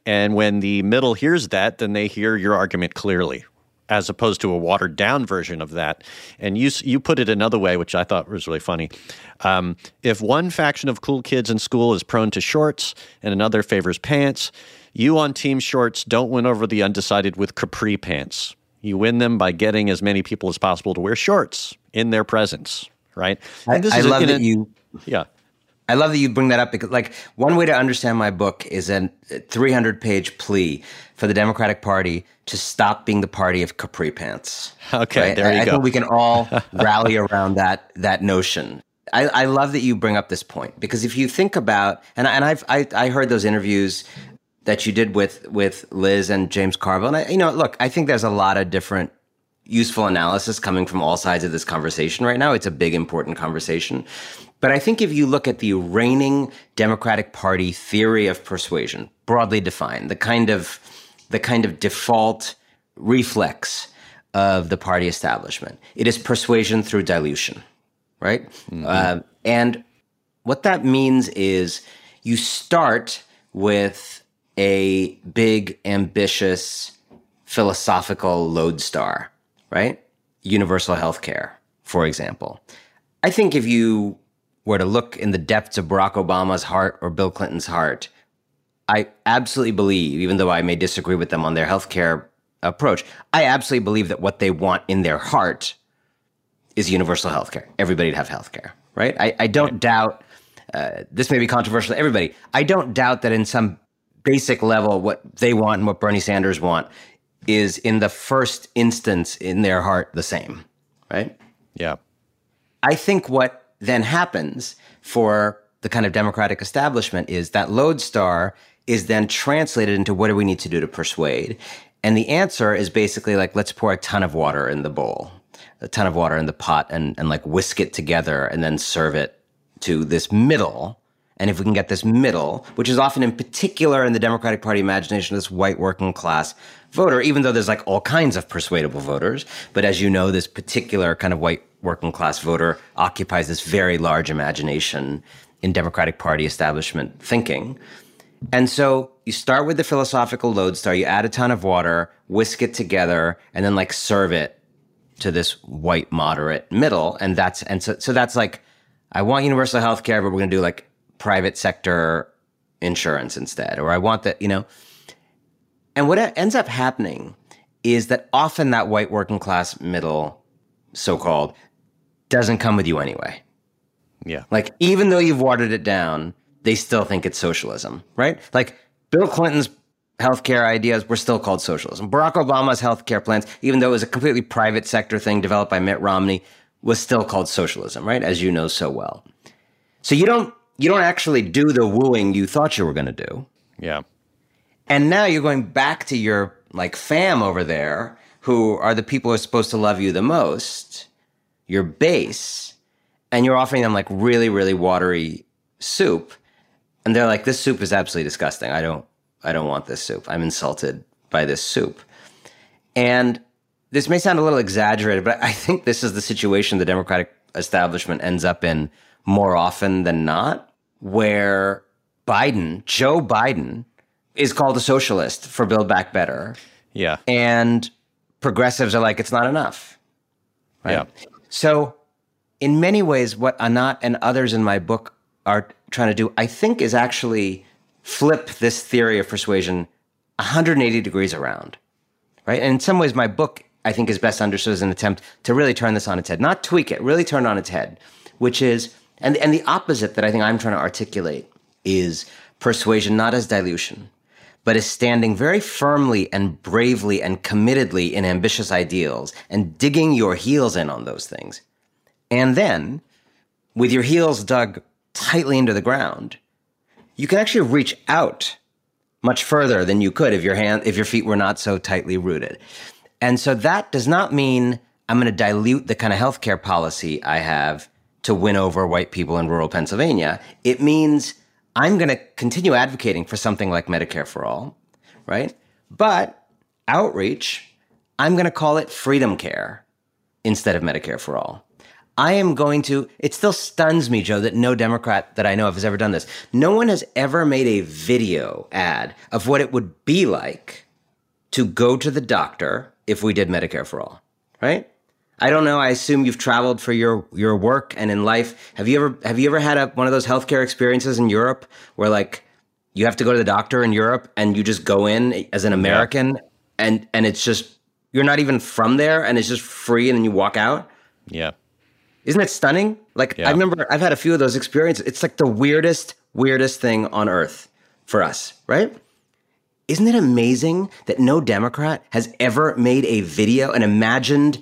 And when the middle hears that, then they hear your argument clearly, as opposed to a watered down version of that. And you you put it another way, which I thought was really funny. Um, if one faction of cool kids in school is prone to shorts and another favors pants, you on team shorts don't win over the undecided with capri pants. You win them by getting as many people as possible to wear shorts in their presence, right? I, I love a, that you. Yeah. I love that you bring that up because, like, one way to understand my book is a 300 page plea for the Democratic Party to stop being the party of capri pants. Okay, right? there you I, go. I think we can all <laughs> rally around that that notion. I, I, love that you bring up this point because if you think about and and I've I, I heard those interviews that you did with with Liz and James Carville, and I, you know, look, I think there's a lot of different useful analysis coming from all sides of this conversation right now. It's a big important conversation. But I think if you look at the reigning Democratic Party theory of persuasion, broadly defined, the kind of the kind of default reflex of the party establishment, it is persuasion through dilution, right? Mm-hmm. Uh, and what that means is you start with a big, ambitious, philosophical lodestar, right? Universal health care, for example. I think if you were to look in the depths of Barack Obama's heart or Bill Clinton's heart, I absolutely believe, even though I may disagree with them on their healthcare approach, I absolutely believe that what they want in their heart is universal healthcare. Everybody to have healthcare, right? I, I don't right. doubt, uh, this may be controversial to everybody. I don't doubt that in some basic level, what they want and what Bernie Sanders want is in the first instance in their heart the same, right? Yeah. I think what then happens for the kind of democratic establishment is that lodestar is then translated into what do we need to do to persuade? And the answer is basically like, let's pour a ton of water in the bowl, a ton of water in the pot and, and like whisk it together and then serve it to this middle. And if we can get this middle, which is often in particular in the Democratic Party imagination, this white working class voter, even though there's like all kinds of persuadable voters. But as you know, this particular kind of white working class voter occupies this very large imagination in Democratic Party establishment thinking. And so you start with the philosophical lodestar, you add a ton of water, whisk it together, and then like serve it to this white moderate middle. And that's and so so that's like, I want universal health care, but we're gonna do like private sector insurance instead. Or I want that, you know. And what ends up happening is that often that white working class middle, so called, doesn't come with you anyway. Yeah. Like, even though you've watered it down, they still think it's socialism, right? Like, Bill Clinton's healthcare ideas were still called socialism. Barack Obama's healthcare plans, even though it was a completely private sector thing developed by Mitt Romney, was still called socialism, right? As you know so well. So you don't you don't actually do the wooing you thought you were going to do. Yeah. And now you're going back to your like fam over there who are the people who are supposed to love you the most your base and you're offering them like really really watery soup and they're like this soup is absolutely disgusting. I don't i don't want this soup. I'm insulted by this soup. And this may sound a little exaggerated but i think this is the situation the democratic establishment ends up in more often than not where biden joe biden is called a socialist for build back better. Yeah. And progressives are like it's not enough right? yeah so, in many ways, what Anat and others in my book are trying to do, I think, is actually flip this theory of persuasion 180 degrees around, right? And in some ways, my book, I think, is best understood as an attempt to really turn this on its head, not tweak it, really turn it on its head, which is, and, and the opposite that I think I'm trying to articulate is persuasion not as dilution, but is standing very firmly and bravely and committedly in ambitious ideals and digging your heels in on those things. And then with your heels dug tightly into the ground, you can actually reach out much further than you could if your hand if your feet were not so tightly rooted. And so that does not mean I'm going to dilute the kind of healthcare policy I have to win over white people in rural Pennsylvania. It means I'm going to continue advocating for something like Medicare for all, right? But outreach, I'm going to call it freedom care instead of Medicare for all. I am going to, it still stuns me, Joe, that no Democrat that I know of has ever done this. No one has ever made a video ad of what it would be like to go to the doctor if we did Medicare for all, right? I don't know. I assume you've traveled for your your work and in life. Have you ever have you ever had a, one of those healthcare experiences in Europe where like you have to go to the doctor in Europe and you just go in as an American yeah. and and it's just you're not even from there and it's just free and then you walk out? Yeah. Isn't it stunning? Like yeah. I remember I've had a few of those experiences. It's like the weirdest, weirdest thing on earth for us, right? Isn't it amazing that no Democrat has ever made a video, an imagined,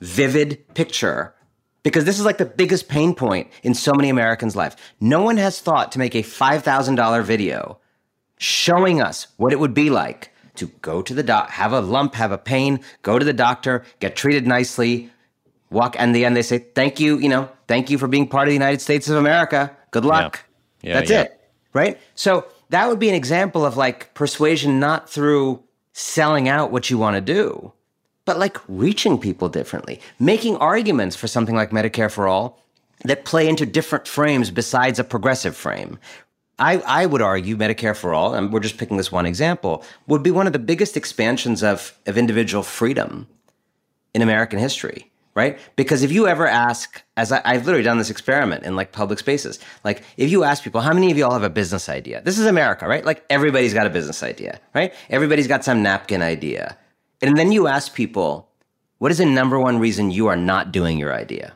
vivid picture? Because this is like the biggest pain point in so many Americans' lives. No one has thought to make a $5,000 video showing us what it would be like to go to the doc, have a lump, have a pain, go to the doctor, get treated nicely, walk and the end they say thank you you know thank you for being part of the united states of america good luck yeah. Yeah, that's yeah. it right so that would be an example of like persuasion not through selling out what you want to do but like reaching people differently making arguments for something like medicare for all that play into different frames besides a progressive frame I, I would argue Medicare for all, and we're just picking this one example, would be one of the biggest expansions of, of individual freedom in American history right? Because if you ever ask, as I, have literally done this experiment in like public spaces, like if you ask people, how many of you all have a business idea? This is America, right? Like everybody's got a business idea, right? Everybody's got some napkin idea. And then you ask people, what is the number one reason you are not doing your idea?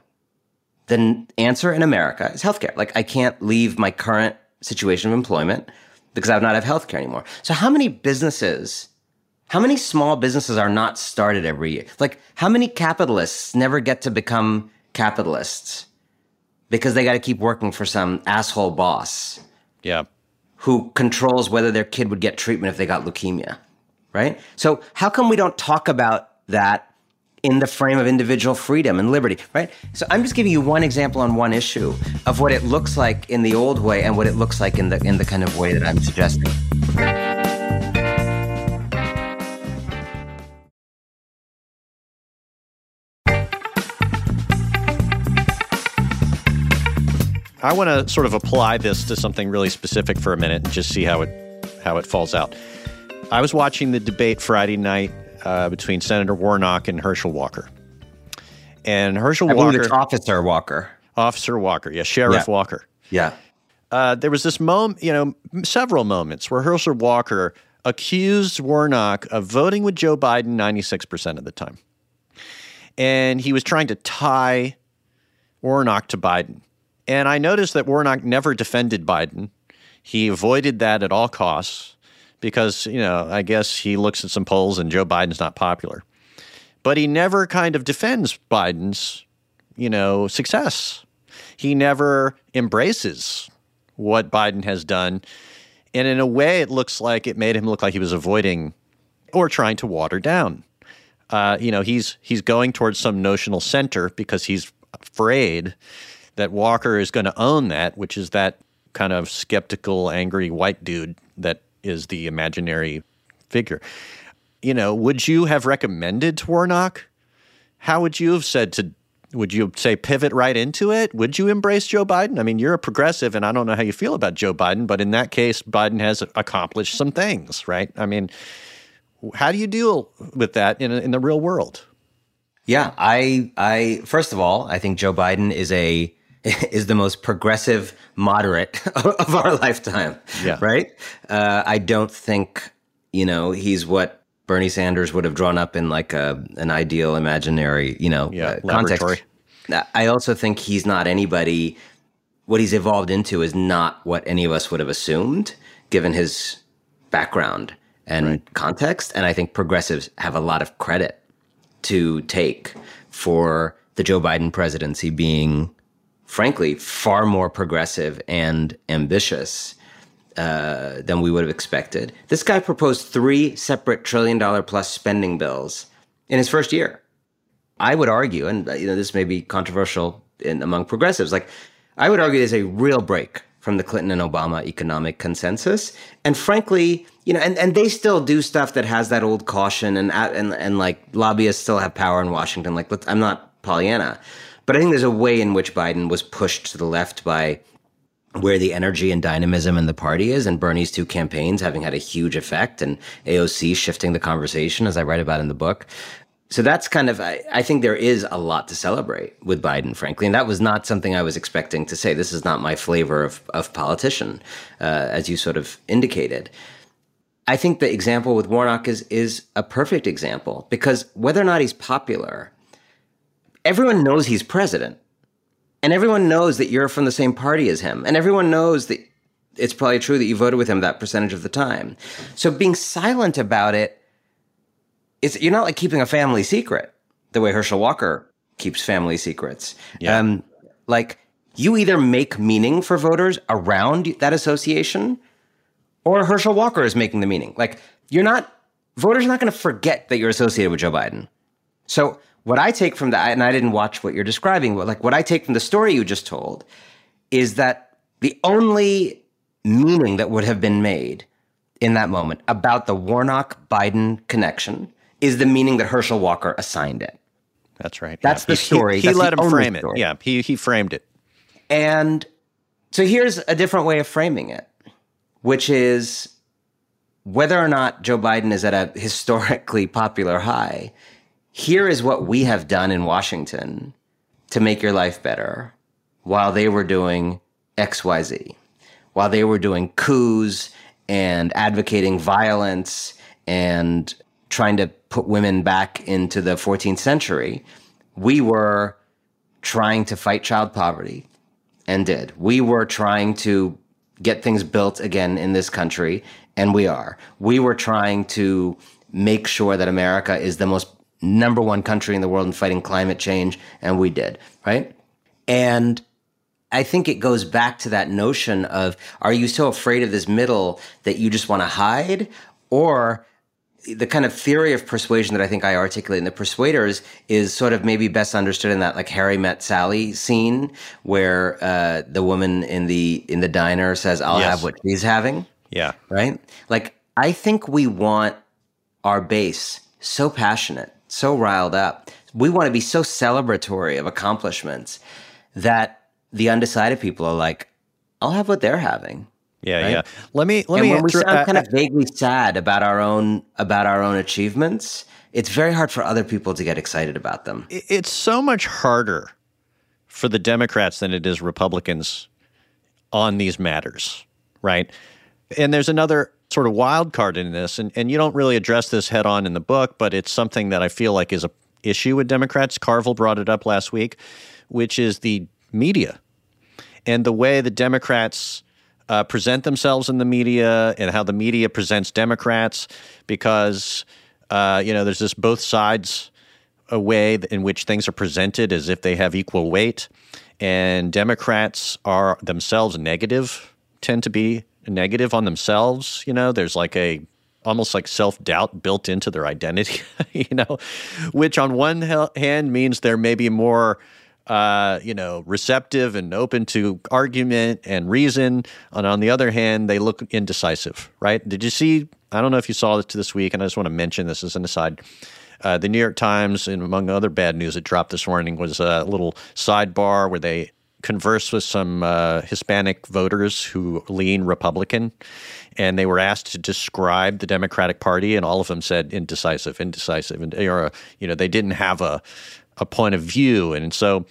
The answer in America is healthcare. Like I can't leave my current situation of employment because I would not have healthcare anymore. So how many businesses how many small businesses are not started every year? Like, how many capitalists never get to become capitalists because they got to keep working for some asshole boss? Yeah. Who controls whether their kid would get treatment if they got leukemia, right? So, how come we don't talk about that in the frame of individual freedom and liberty, right? So I'm just giving you one example on one issue of what it looks like in the old way and what it looks like in the in the kind of way that I'm suggesting. I want to sort of apply this to something really specific for a minute and just see how it how it falls out. I was watching the debate Friday night uh, between Senator Warnock and Herschel Walker, and Herschel I Walker, it's Officer Walker, Officer Walker, yeah, Sheriff yeah. Walker, yeah. Uh, there was this moment, you know, several moments where Herschel Walker accused Warnock of voting with Joe Biden 96% of the time. And he was trying to tie Warnock to Biden. And I noticed that Warnock never defended Biden. He avoided that at all costs because, you know, I guess he looks at some polls and Joe Biden's not popular. But he never kind of defends Biden's, you know, success. He never embraces what Biden has done. And in a way, it looks like it made him look like he was avoiding or trying to water down. Uh, you know, he's he's going towards some notional center because he's afraid that Walker is going to own that, which is that kind of skeptical, angry white dude that is the imaginary figure. You know, would you have recommended to Warnock? How would you have said to would you say pivot right into it? Would you embrace Joe Biden? I mean, you're a progressive, and I don't know how you feel about Joe Biden, but in that case, Biden has accomplished some things, right? I mean, how do you deal with that in, in the real world? Yeah, I, I first of all, I think Joe Biden is a <laughs> is the most progressive moderate <laughs> of our lifetime. Yeah. Right. Uh, I don't think you know he's what Bernie Sanders would have drawn up in like a an ideal imaginary you know yeah, uh, context. I also think he's not anybody. What he's evolved into is not what any of us would have assumed, given his background and right. context. And I think progressives have a lot of credit to take for the Joe Biden presidency being frankly, far more progressive and ambitious uh, than we would have expected. This guy proposed three separate trillion dollar plus spending bills in his first year. I would argue, and you know, this may be controversial in, among progressives, like I would argue there's a real break from the Clinton and Obama economic consensus. And frankly, you know, and, and they still do stuff that has that old caution and and and like lobbyists still have power in Washington. Like I'm not Pollyanna, but I think there's a way in which Biden was pushed to the left by where the energy and dynamism in the party is, and Bernie's two campaigns having had a huge effect, and AOC shifting the conversation, as I write about in the book. So that's kind of, I, I, think there is a lot to celebrate with Biden, frankly. And that was not something I was expecting to say. This is not my flavor of, of politician, uh, as you sort of indicated. I think the example with Warnock is, is a perfect example because whether or not he's popular, everyone knows he's president. And everyone knows that you're from the same party as him. And everyone knows that it's probably true that you voted with him that percentage of the time. So being silent about it it's you're not like keeping a family secret the way Herschel Walker keeps family secrets. Yeah. Um, like you either make meaning for voters around that association, or Herschel Walker is making the meaning. Like you're not voters are not going to forget that you're associated with Joe Biden. So what I take from that, and I didn't watch what you're describing, but like what I take from the story you just told, is that the only meaning that would have been made in that moment about the Warnock Biden connection is the meaning that Herschel Walker assigned it. That's right. That's yeah. the story. He, he let him frame story. it. Yeah, he he framed it. And so here's a different way of framing it, which is whether or not Joe Biden is at a historically popular high. Here is what we have done in Washington to make your life better while they were doing XYZ, while they were doing coups and advocating violence and trying to put women back into the 14th century, we were trying to fight child poverty and did. We were trying to get things built again in this country, and we are. We were trying to make sure that America is the most number one country in the world in fighting climate change, and we did, right? And I think it goes back to that notion of are you so afraid of this middle that you just want to hide? Or the kind of theory of persuasion that I think I articulate in the Persuaders is sort of maybe best understood in that like Harry met Sally scene where uh, the woman in the in the diner says, "I'll yes. have what she's having." Yeah, right. Like I think we want our base so passionate, so riled up. We want to be so celebratory of accomplishments that the undecided people are like, "I'll have what they're having." Yeah, right? yeah. Let me let and me. When we sound uh, kind of vaguely sad about our own about our own achievements, it's very hard for other people to get excited about them. It's so much harder for the Democrats than it is Republicans on these matters, right? And there's another sort of wild card in this, and, and you don't really address this head on in the book, but it's something that I feel like is a issue with Democrats. Carville brought it up last week, which is the media and the way the Democrats uh, present themselves in the media and how the media presents Democrats because uh, you know there's this both sides a way in which things are presented as if they have equal weight, and Democrats are themselves negative, tend to be negative on themselves. You know, there's like a almost like self doubt built into their identity, <laughs> you know, which on one hand means they're maybe more uh, you know, receptive and open to argument and reason. And on the other hand, they look indecisive, right? Did you see? I don't know if you saw this this week, and I just want to mention this as an aside. Uh, the New York Times, and among other bad news that dropped this morning, was a little sidebar where they conversed with some uh, Hispanic voters who lean Republican, and they were asked to describe the Democratic Party, and all of them said indecisive, indecisive, and or you know they didn't have a a point of view. And so,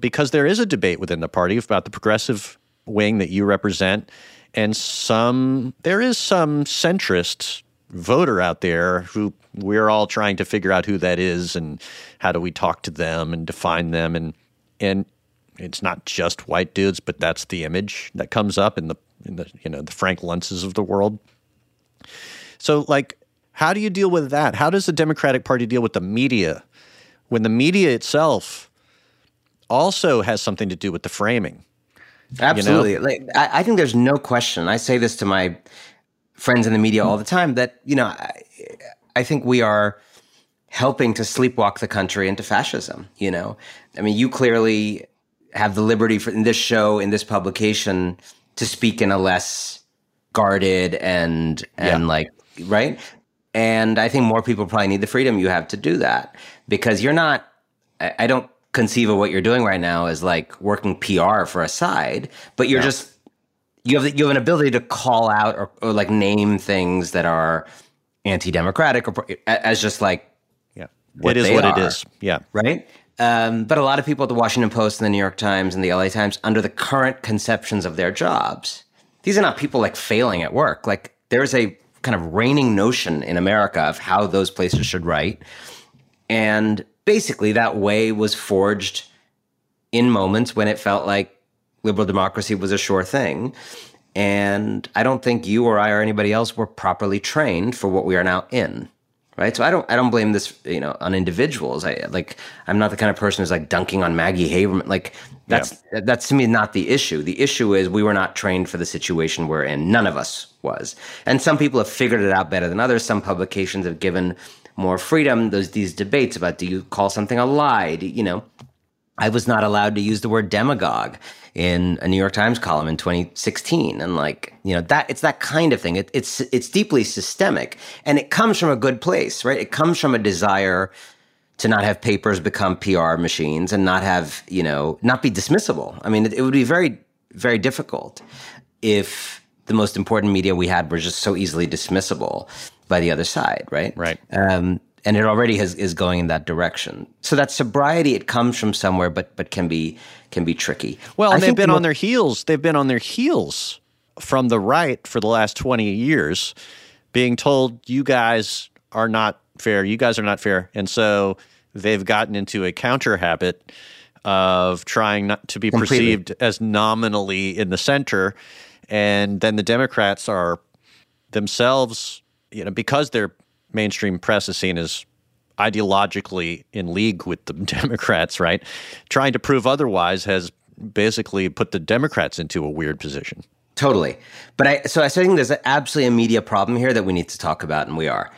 because there is a debate within the party about the progressive wing that you represent, and some, there is some centrist voter out there who we're all trying to figure out who that is and how do we talk to them and define them and and it's not just white dudes but that's the image that comes up in the in the you know the Frank Luntzes of the world so like how do you deal with that how does the Democratic Party deal with the media when the media itself also has something to do with the framing. Absolutely. You know? Like I, I, think there's no question. I say this to my friends in the media all the time that, you know, I, I think we are helping to sleepwalk the country into fascism, you know? I mean, you clearly have the liberty for in this show, in this publication, to speak in a less guarded and and yeah. like right? And i think more people probably need the freedom you have to do that because you're not I, I don't conceive of what you're doing right now as like working pr for a side but you're yeah. just you have you have an ability to call out or, or like name things that are anti-democratic or as just like yeah. what it is what are, it is. Yeah. right um, but a lot of people at the Washington Post and the New York Times and the LA Times, under the current conceptions of their jobs, these are not people like failing at work. Like there's a kind of reigning notion in America of how those places should write. And basically, that way was forged in moments when it felt like liberal democracy was a sure thing. And I don't think you or I or anybody else were properly trained for what we are now in right? So I don't I don't blame this you know on individuals. I like I'm not the kind of person who's like dunking on Maggie Haberman. Like that's yeah. that's to me not the issue. The issue is we were not trained for the situation we're in. None of us was, and some people have figured it out better than others. Some publications have given more freedom. There's these debates about do you call something a lie? Do, you know, I was not allowed to use the word demagogue in a New York Times column in 2016, and like you know that it's that kind of thing. It, it's it's deeply systemic, and it comes from a good place, right? It comes from a desire to not have papers become PR machines and not have you know not be dismissible. I mean, it, it would be very very difficult if the most important media we had were just so easily dismissible by the other side, right? Right. Um, and it already has, is going in that direction. So that sobriety, it comes from somewhere, but but can be can be tricky. Well, they've been on their heels. They've been on their heels from the right for the last twenty years, being told you guys are not fair. You guys are not fair, and so they've gotten into a counter habit of trying not to be Completely. perceived as nominally in the center, and then the Democrats are themselves, you know, because they're mainstream press is seen as ideologically in league with the <laughs> Democrats, right? Trying to prove otherwise has basically put the Democrats into a weird position. Totally. But I so I think there's absolutely a media problem here that we need to talk about, and we are.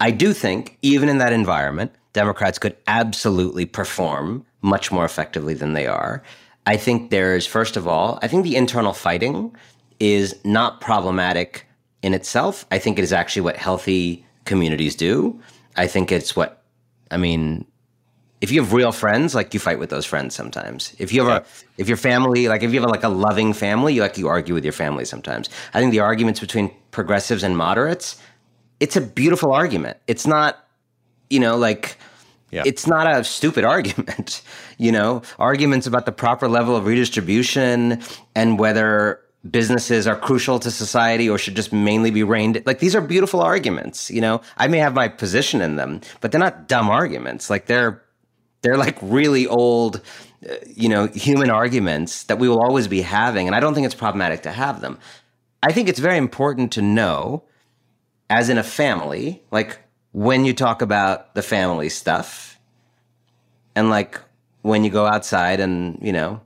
I do think, even in that environment, Democrats could absolutely perform much more effectively than they are. I think there's, first of all, I think the internal fighting is not problematic in itself. I think it is actually what healthy communities do. I think it's what I mean. If you have real friends, like you fight with those friends sometimes. If you have a, if your family, like if you have a, like a loving family, you like you argue with your family sometimes. I think the arguments between progressives and moderates, it's a beautiful argument. It's not, you know, like yeah. it's not a stupid <laughs> argument. you know, arguments about the proper level of redistribution and whether businesses are crucial to society or should just mainly be reined. Like these are beautiful arguments you know? I may have my position in them but they're not dumb arguments. Like they're they're like really old uh, you know human arguments that we will always be having and i don't think it's problematic to have them. I think it's very important to know as in a family like when you talk about the family stuff and like when you go outside and you know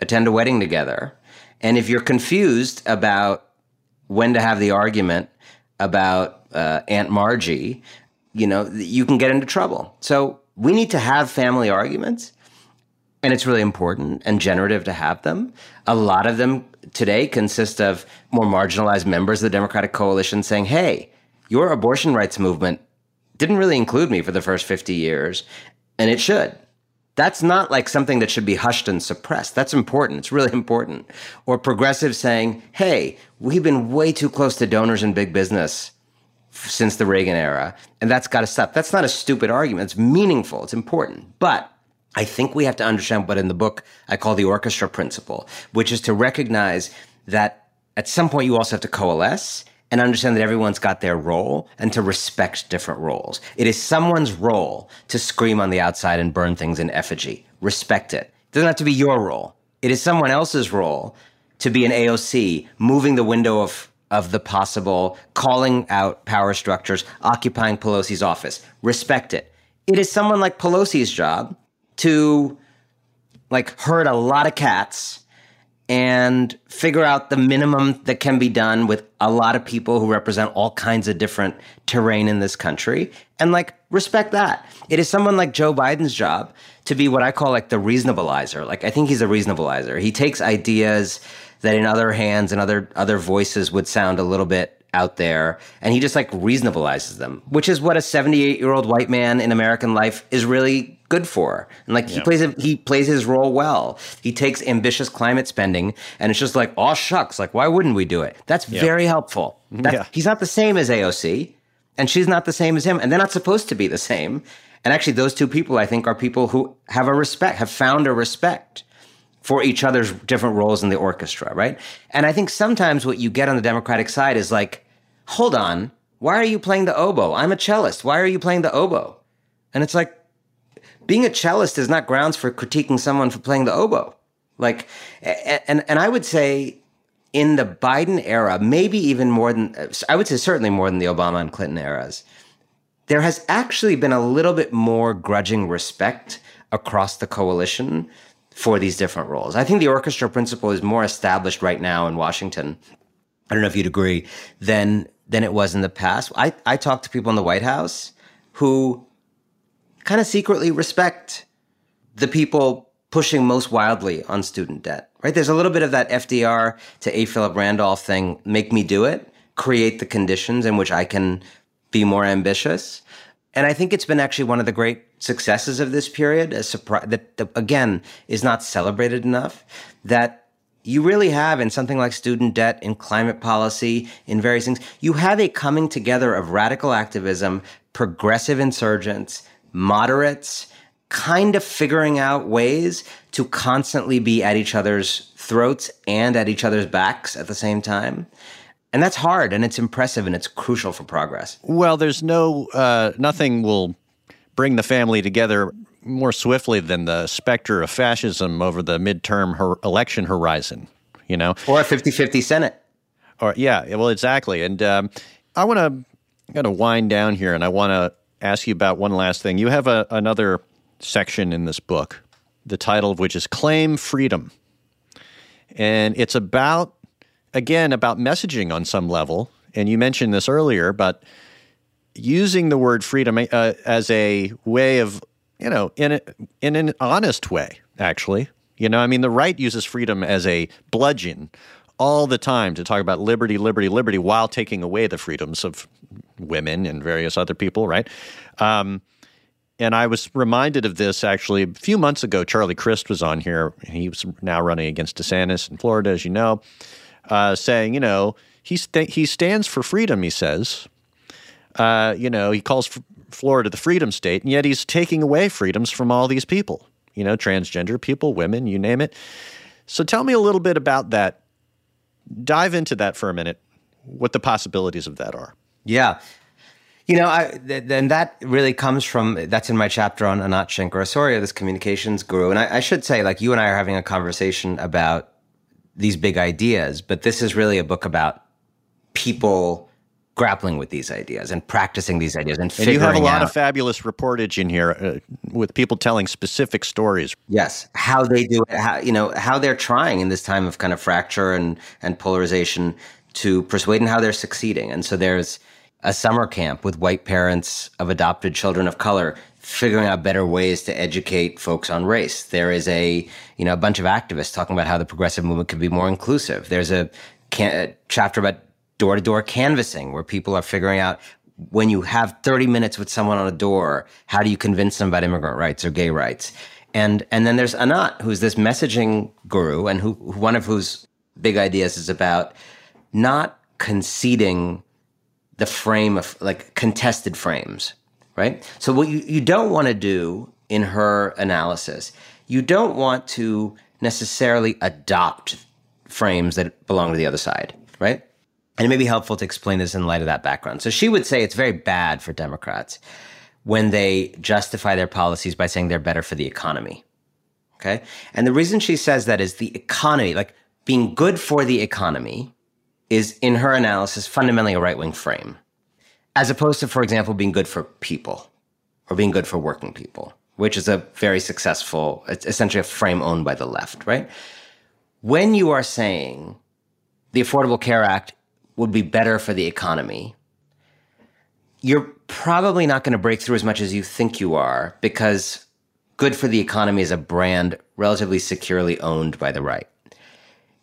attend a wedding together and if you're confused about when to have the argument about uh, Aunt Margie, you know, you can get into trouble. So we need to have family arguments. And it's really important and generative to have them. A lot of them today consist of more marginalized members of the Democratic coalition saying, hey, your abortion rights movement didn't really include me for the first 50 years, and it should. That's not like something that should be hushed and suppressed. That's important. It's really <laughs> important. Or progressives saying, hey, we've been way too close to donors and big business since the Reagan era, and that's got to stop. That's not a stupid argument. It's meaningful. It's important. But I think we have to understand what in the book I call the orchestra principle, which is to recognize that at some point you also have to coalesce and understand that everyone's got their role and to respect different roles. It is someone's role to scream on the outside and burn things in effigy. Respect it. It doesn't have to be your role. It is someone else's role to be an AOC, moving the window of, of the possible, calling out power structures, occupying Pelosi's office. Respect it. It is someone like Pelosi's job to like herd a lot of cats and figure out the minimum that can be done with a lot of people who represent all kinds of different terrain in this country and like respect that. It is someone like Joe Biden's job to be what I call like the reasonableizer. Like I think he's a reasonableizer. He takes ideas that in other hands and other other voices would sound a little bit out there and he just like reasonableizes them, which is what a 78 year old white man in American life is really good for. And like he plays it, he plays his role well. He takes ambitious climate spending and it's just like, oh shucks, like why wouldn't we do it? That's very helpful. That's, Yeah. He's not the same as AOC and she's not the same as him and they're not supposed to be the same. And actually those two people I think are people who have a respect, have found a respect for each other's different roles in the orchestra, right? And I think sometimes what you get on the Democratic side is like, hold on, why are you playing the oboe? I'm a cellist. Why are you playing the oboe? And it's like, being a cellist is not grounds for critiquing someone for playing the oboe. Like, and, and I would say in the Biden era, maybe even more than, I would say certainly more than the Obama and Clinton eras, there has actually been a little bit more grudging respect across the coalition for these different roles. I think the orchestra principle is more established right now in Washington. I don't know if you'd agree than than it was in the past. I I talk to people in the White House who kind of secretly respect the people pushing most wildly on student debt. Right? There's a little bit of that FDR to A. Philip Randolph thing. Make me do it. Create the conditions in which I can be more ambitious. And I think it's been actually one of the great successes of this period, a surprise that, again is not celebrated enough. That you really have in something like student debt, in climate policy, in various things, you have a coming together of radical activism, progressive insurgents, moderates, kind of figuring out ways to constantly be at each other's throats and at each other's backs at the same time. And that's hard and it's impressive and it's crucial for progress. Well, there's no uh, nothing will bring the family together more swiftly than the specter of fascism over the midterm her- election horizon. You know, Or a 50 50 Senate. or yeah, well, exactly. And um, I want to kind of wind down here, and I want to ask you about one last thing. You have a, another section in this book, the title of which is "Claim Freedom," and it's about again about messaging on some level. And you mentioned this earlier, but using the word freedom uh, as a way of, you know, in a, in an honest way, actually. You know, I mean, the right uses freedom as a bludgeon all the time to talk about liberty, liberty, liberty, while taking away the freedoms of women and various other people, right? Um, and I was reminded of this actually a few months ago. Charlie Crist was on here. He was now running against DeSantis in Florida, as you know, uh, saying, you know, he sta- he stands for freedom. He says, uh, you know, he calls F- Florida the freedom state, and yet he's taking away freedoms from all these people, you know, transgender people, women, you name it. So tell me a little bit about that. Dive into that for a minute, what the possibilities of that are. Yeah. You know, I th- then that really comes from that's in my chapter on Anat Shenker-Osorio, this communications guru. And I, I should say, like you and I are having a conversation about these big ideas, but this is really a book about people grappling with these ideas and practicing these ideas and And figuring you have a lot out, of fabulous reportage in here uh, with people telling specific stories. yes, how they do it, how you know how they're trying in this time of kind of fracture and and polarization to persuade and how they're succeeding. And so there's a summer camp with white parents of adopted children of color figuring out better ways to educate folks on race. There is a you know a bunch of activists talking about how the progressive movement could be more inclusive. There's a, can, a chapter about door to door canvassing where people are figuring out when you have 30 minutes with someone on a door, how do you convince them about immigrant rights or gay rights? And and then there's Anat, who's this messaging guru, and who one of whose big ideas is about not conceding the frame of like contested frames, right? So what you, you don't want to do in her analysis, you don't want to necessarily adopt frames that belong to the other side, right? And it may be helpful to explain this in light of that background. So she would say it's very bad for Democrats when they justify their policies by saying they're better for the economy. Okay. And the reason she says that is the economy, like being good for the economy, is in her analysis fundamentally a right wing frame, as opposed to, for example, being good for people or being good for working people. which is a very successful, it's essentially a frame owned by the left, right? When you are saying the Affordable Care Act would be better for the economy, you're probably not going to break through as much as you think you are because good for the economy is a brand relatively securely owned by the right.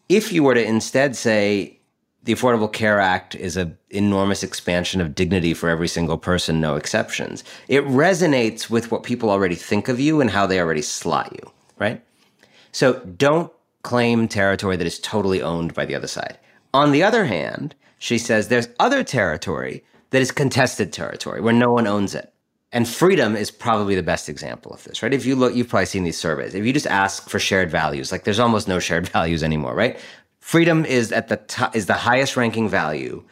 If you were to instead say the Affordable Care Act is an enormous expansion of dignity for every single person, no exceptions. It resonates with what people already think of you and how they already slot you, right? So don't claim territory that is totally owned by the other side. On the other hand, she says there's other territory that is contested territory where no one owns it. And freedom is probably the best example of this, right? If you look, you've probably seen these surveys. If you just ask for shared values, like there's almost no shared <laughs> values anymore, right? Freedom is at the top, is the highest ranking value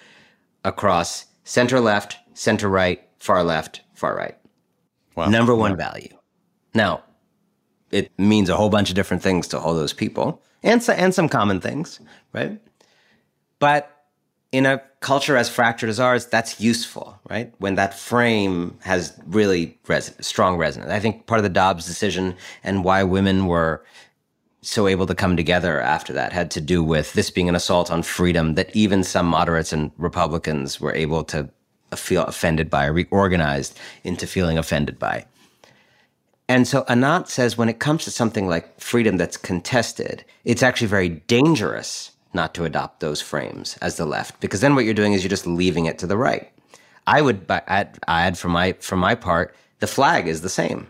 across center left, center right, far left, far right. Wow. Number one yeah. value. Now, it means a whole bunch of different things to all those people, and so, and some common things, right? But in a culture as fractured as ours, that's useful, right? When that frame has really res- strong resonance. I think part of the Dobbs decision and why women were so able to come together after that had to do with this being an assault on freedom that even some moderates and Republicans were able to feel offended by, reorganized into feeling offended by. And so Anat says when it comes to something like freedom that's contested, it's actually very dangerous not to adopt those frames as the left, because then what you're doing is you're just leaving it to the right. I would add, add for my for my part, the flag is the same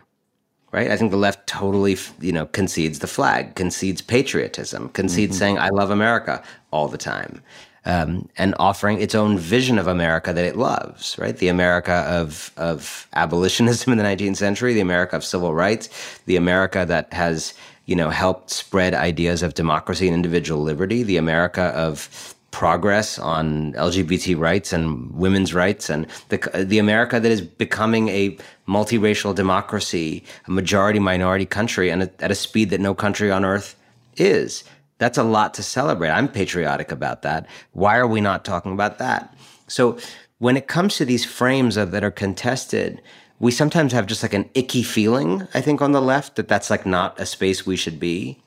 right? I think the left totally, you know, concedes the flag, concedes patriotism, concedes mm-hmm. saying "I love America" all the time, um, and offering its own vision of America that it loves, right? The America of of abolitionism <laughs> in the 19th century, the America of civil rights, the America that has you know helped spread ideas of democracy and individual liberty, the America of progress on LGBT rights and women's rights and the, the America that is becoming a multiracial democracy, a majority minority country, and at a speed that no country on earth is. That's a lot to celebrate. I'm patriotic about that. Why are we not talking about that? So when it comes to these frames of, that are contested, we sometimes have just like an icky feeling, I think, on the left that that's like not a space we should be.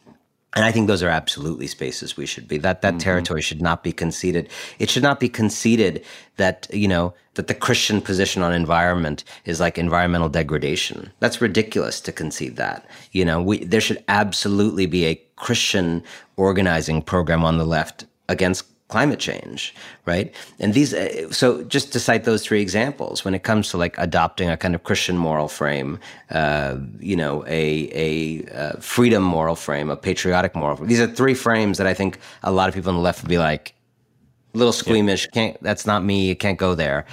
And I think those are absolutely spaces we should be. That that mm-hmm. territory should not be conceded. It should not be conceded that you know that the Christian position on environment is like environmental degradation. That's ridiculous to concede that. You know, we there should absolutely be a Christian organizing program on the left against climate change, right? And these, uh, so just to cite those three examples, when it comes to like adopting a kind of Christian moral frame, uh, you know, a a uh, freedom moral frame, a patriotic moral. Frame. These are three frames that I think a lot of people on the left would be like, little squeamish. Can't that's not me. it can't go there.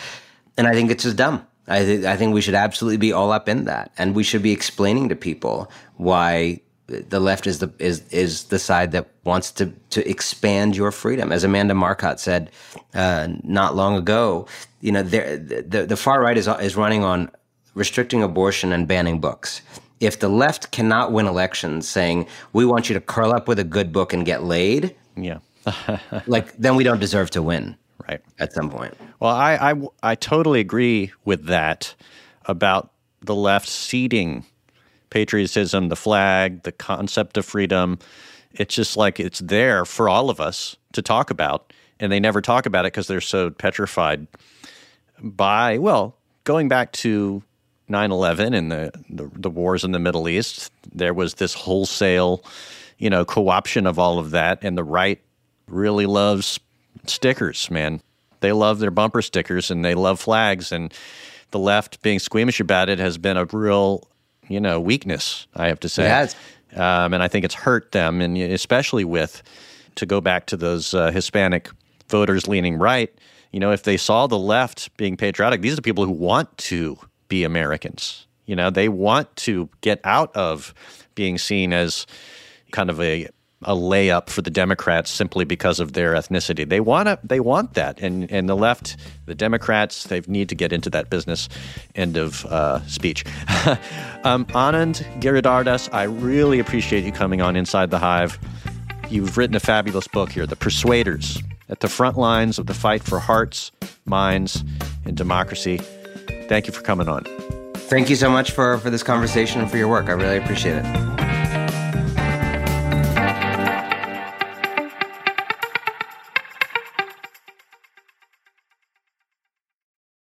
And I think it's just dumb. I, th- I think we should absolutely be all up in that, and we should be explaining to people why the left is the is is the side that wants to to expand your freedom. As Amanda Marcotte said uh, not long ago, you know, the the far right is is running on restricting abortion and banning books. If the left cannot win elections, saying we want you to curl up with a good book and get laid, yeah, <laughs> like then we don't deserve to win, right? At some point. Well, I I, I totally agree with that about the left ceding patriotism, the flag, the concept of freedom. It's just like it's there for all of us to talk about. And they never talk about it because they're so petrified by, well, going back to 9 11 and the, the, the, wars in the Middle East, there was this wholesale, you know, co option of all of that. And the right really loves stickers, man. They love their bumper stickers and they love flags. And the left being squeamish about it has been a real you know, weakness, I have to say. Yes. Um, and I think it's hurt them, and especially with, to go back to those uh, Hispanic voters leaning right, you know, if they saw the left being patriotic, these are the people who want to be Americans. You know, they want to get out of being seen as kind of a a layup for the Democrats simply because of their ethnicity. They want to, they want that, and and the left, the Democrats, they need to get into that business. End of uh, speech. <laughs> um, Anand Giridharadas, I really appreciate you coming on Inside the Hive. You've written a fabulous book here, The Persuaders, at the front lines of the fight for hearts, minds, and democracy. Thank you for coming on. Thank you so much for, for this conversation and for your work. I really appreciate it.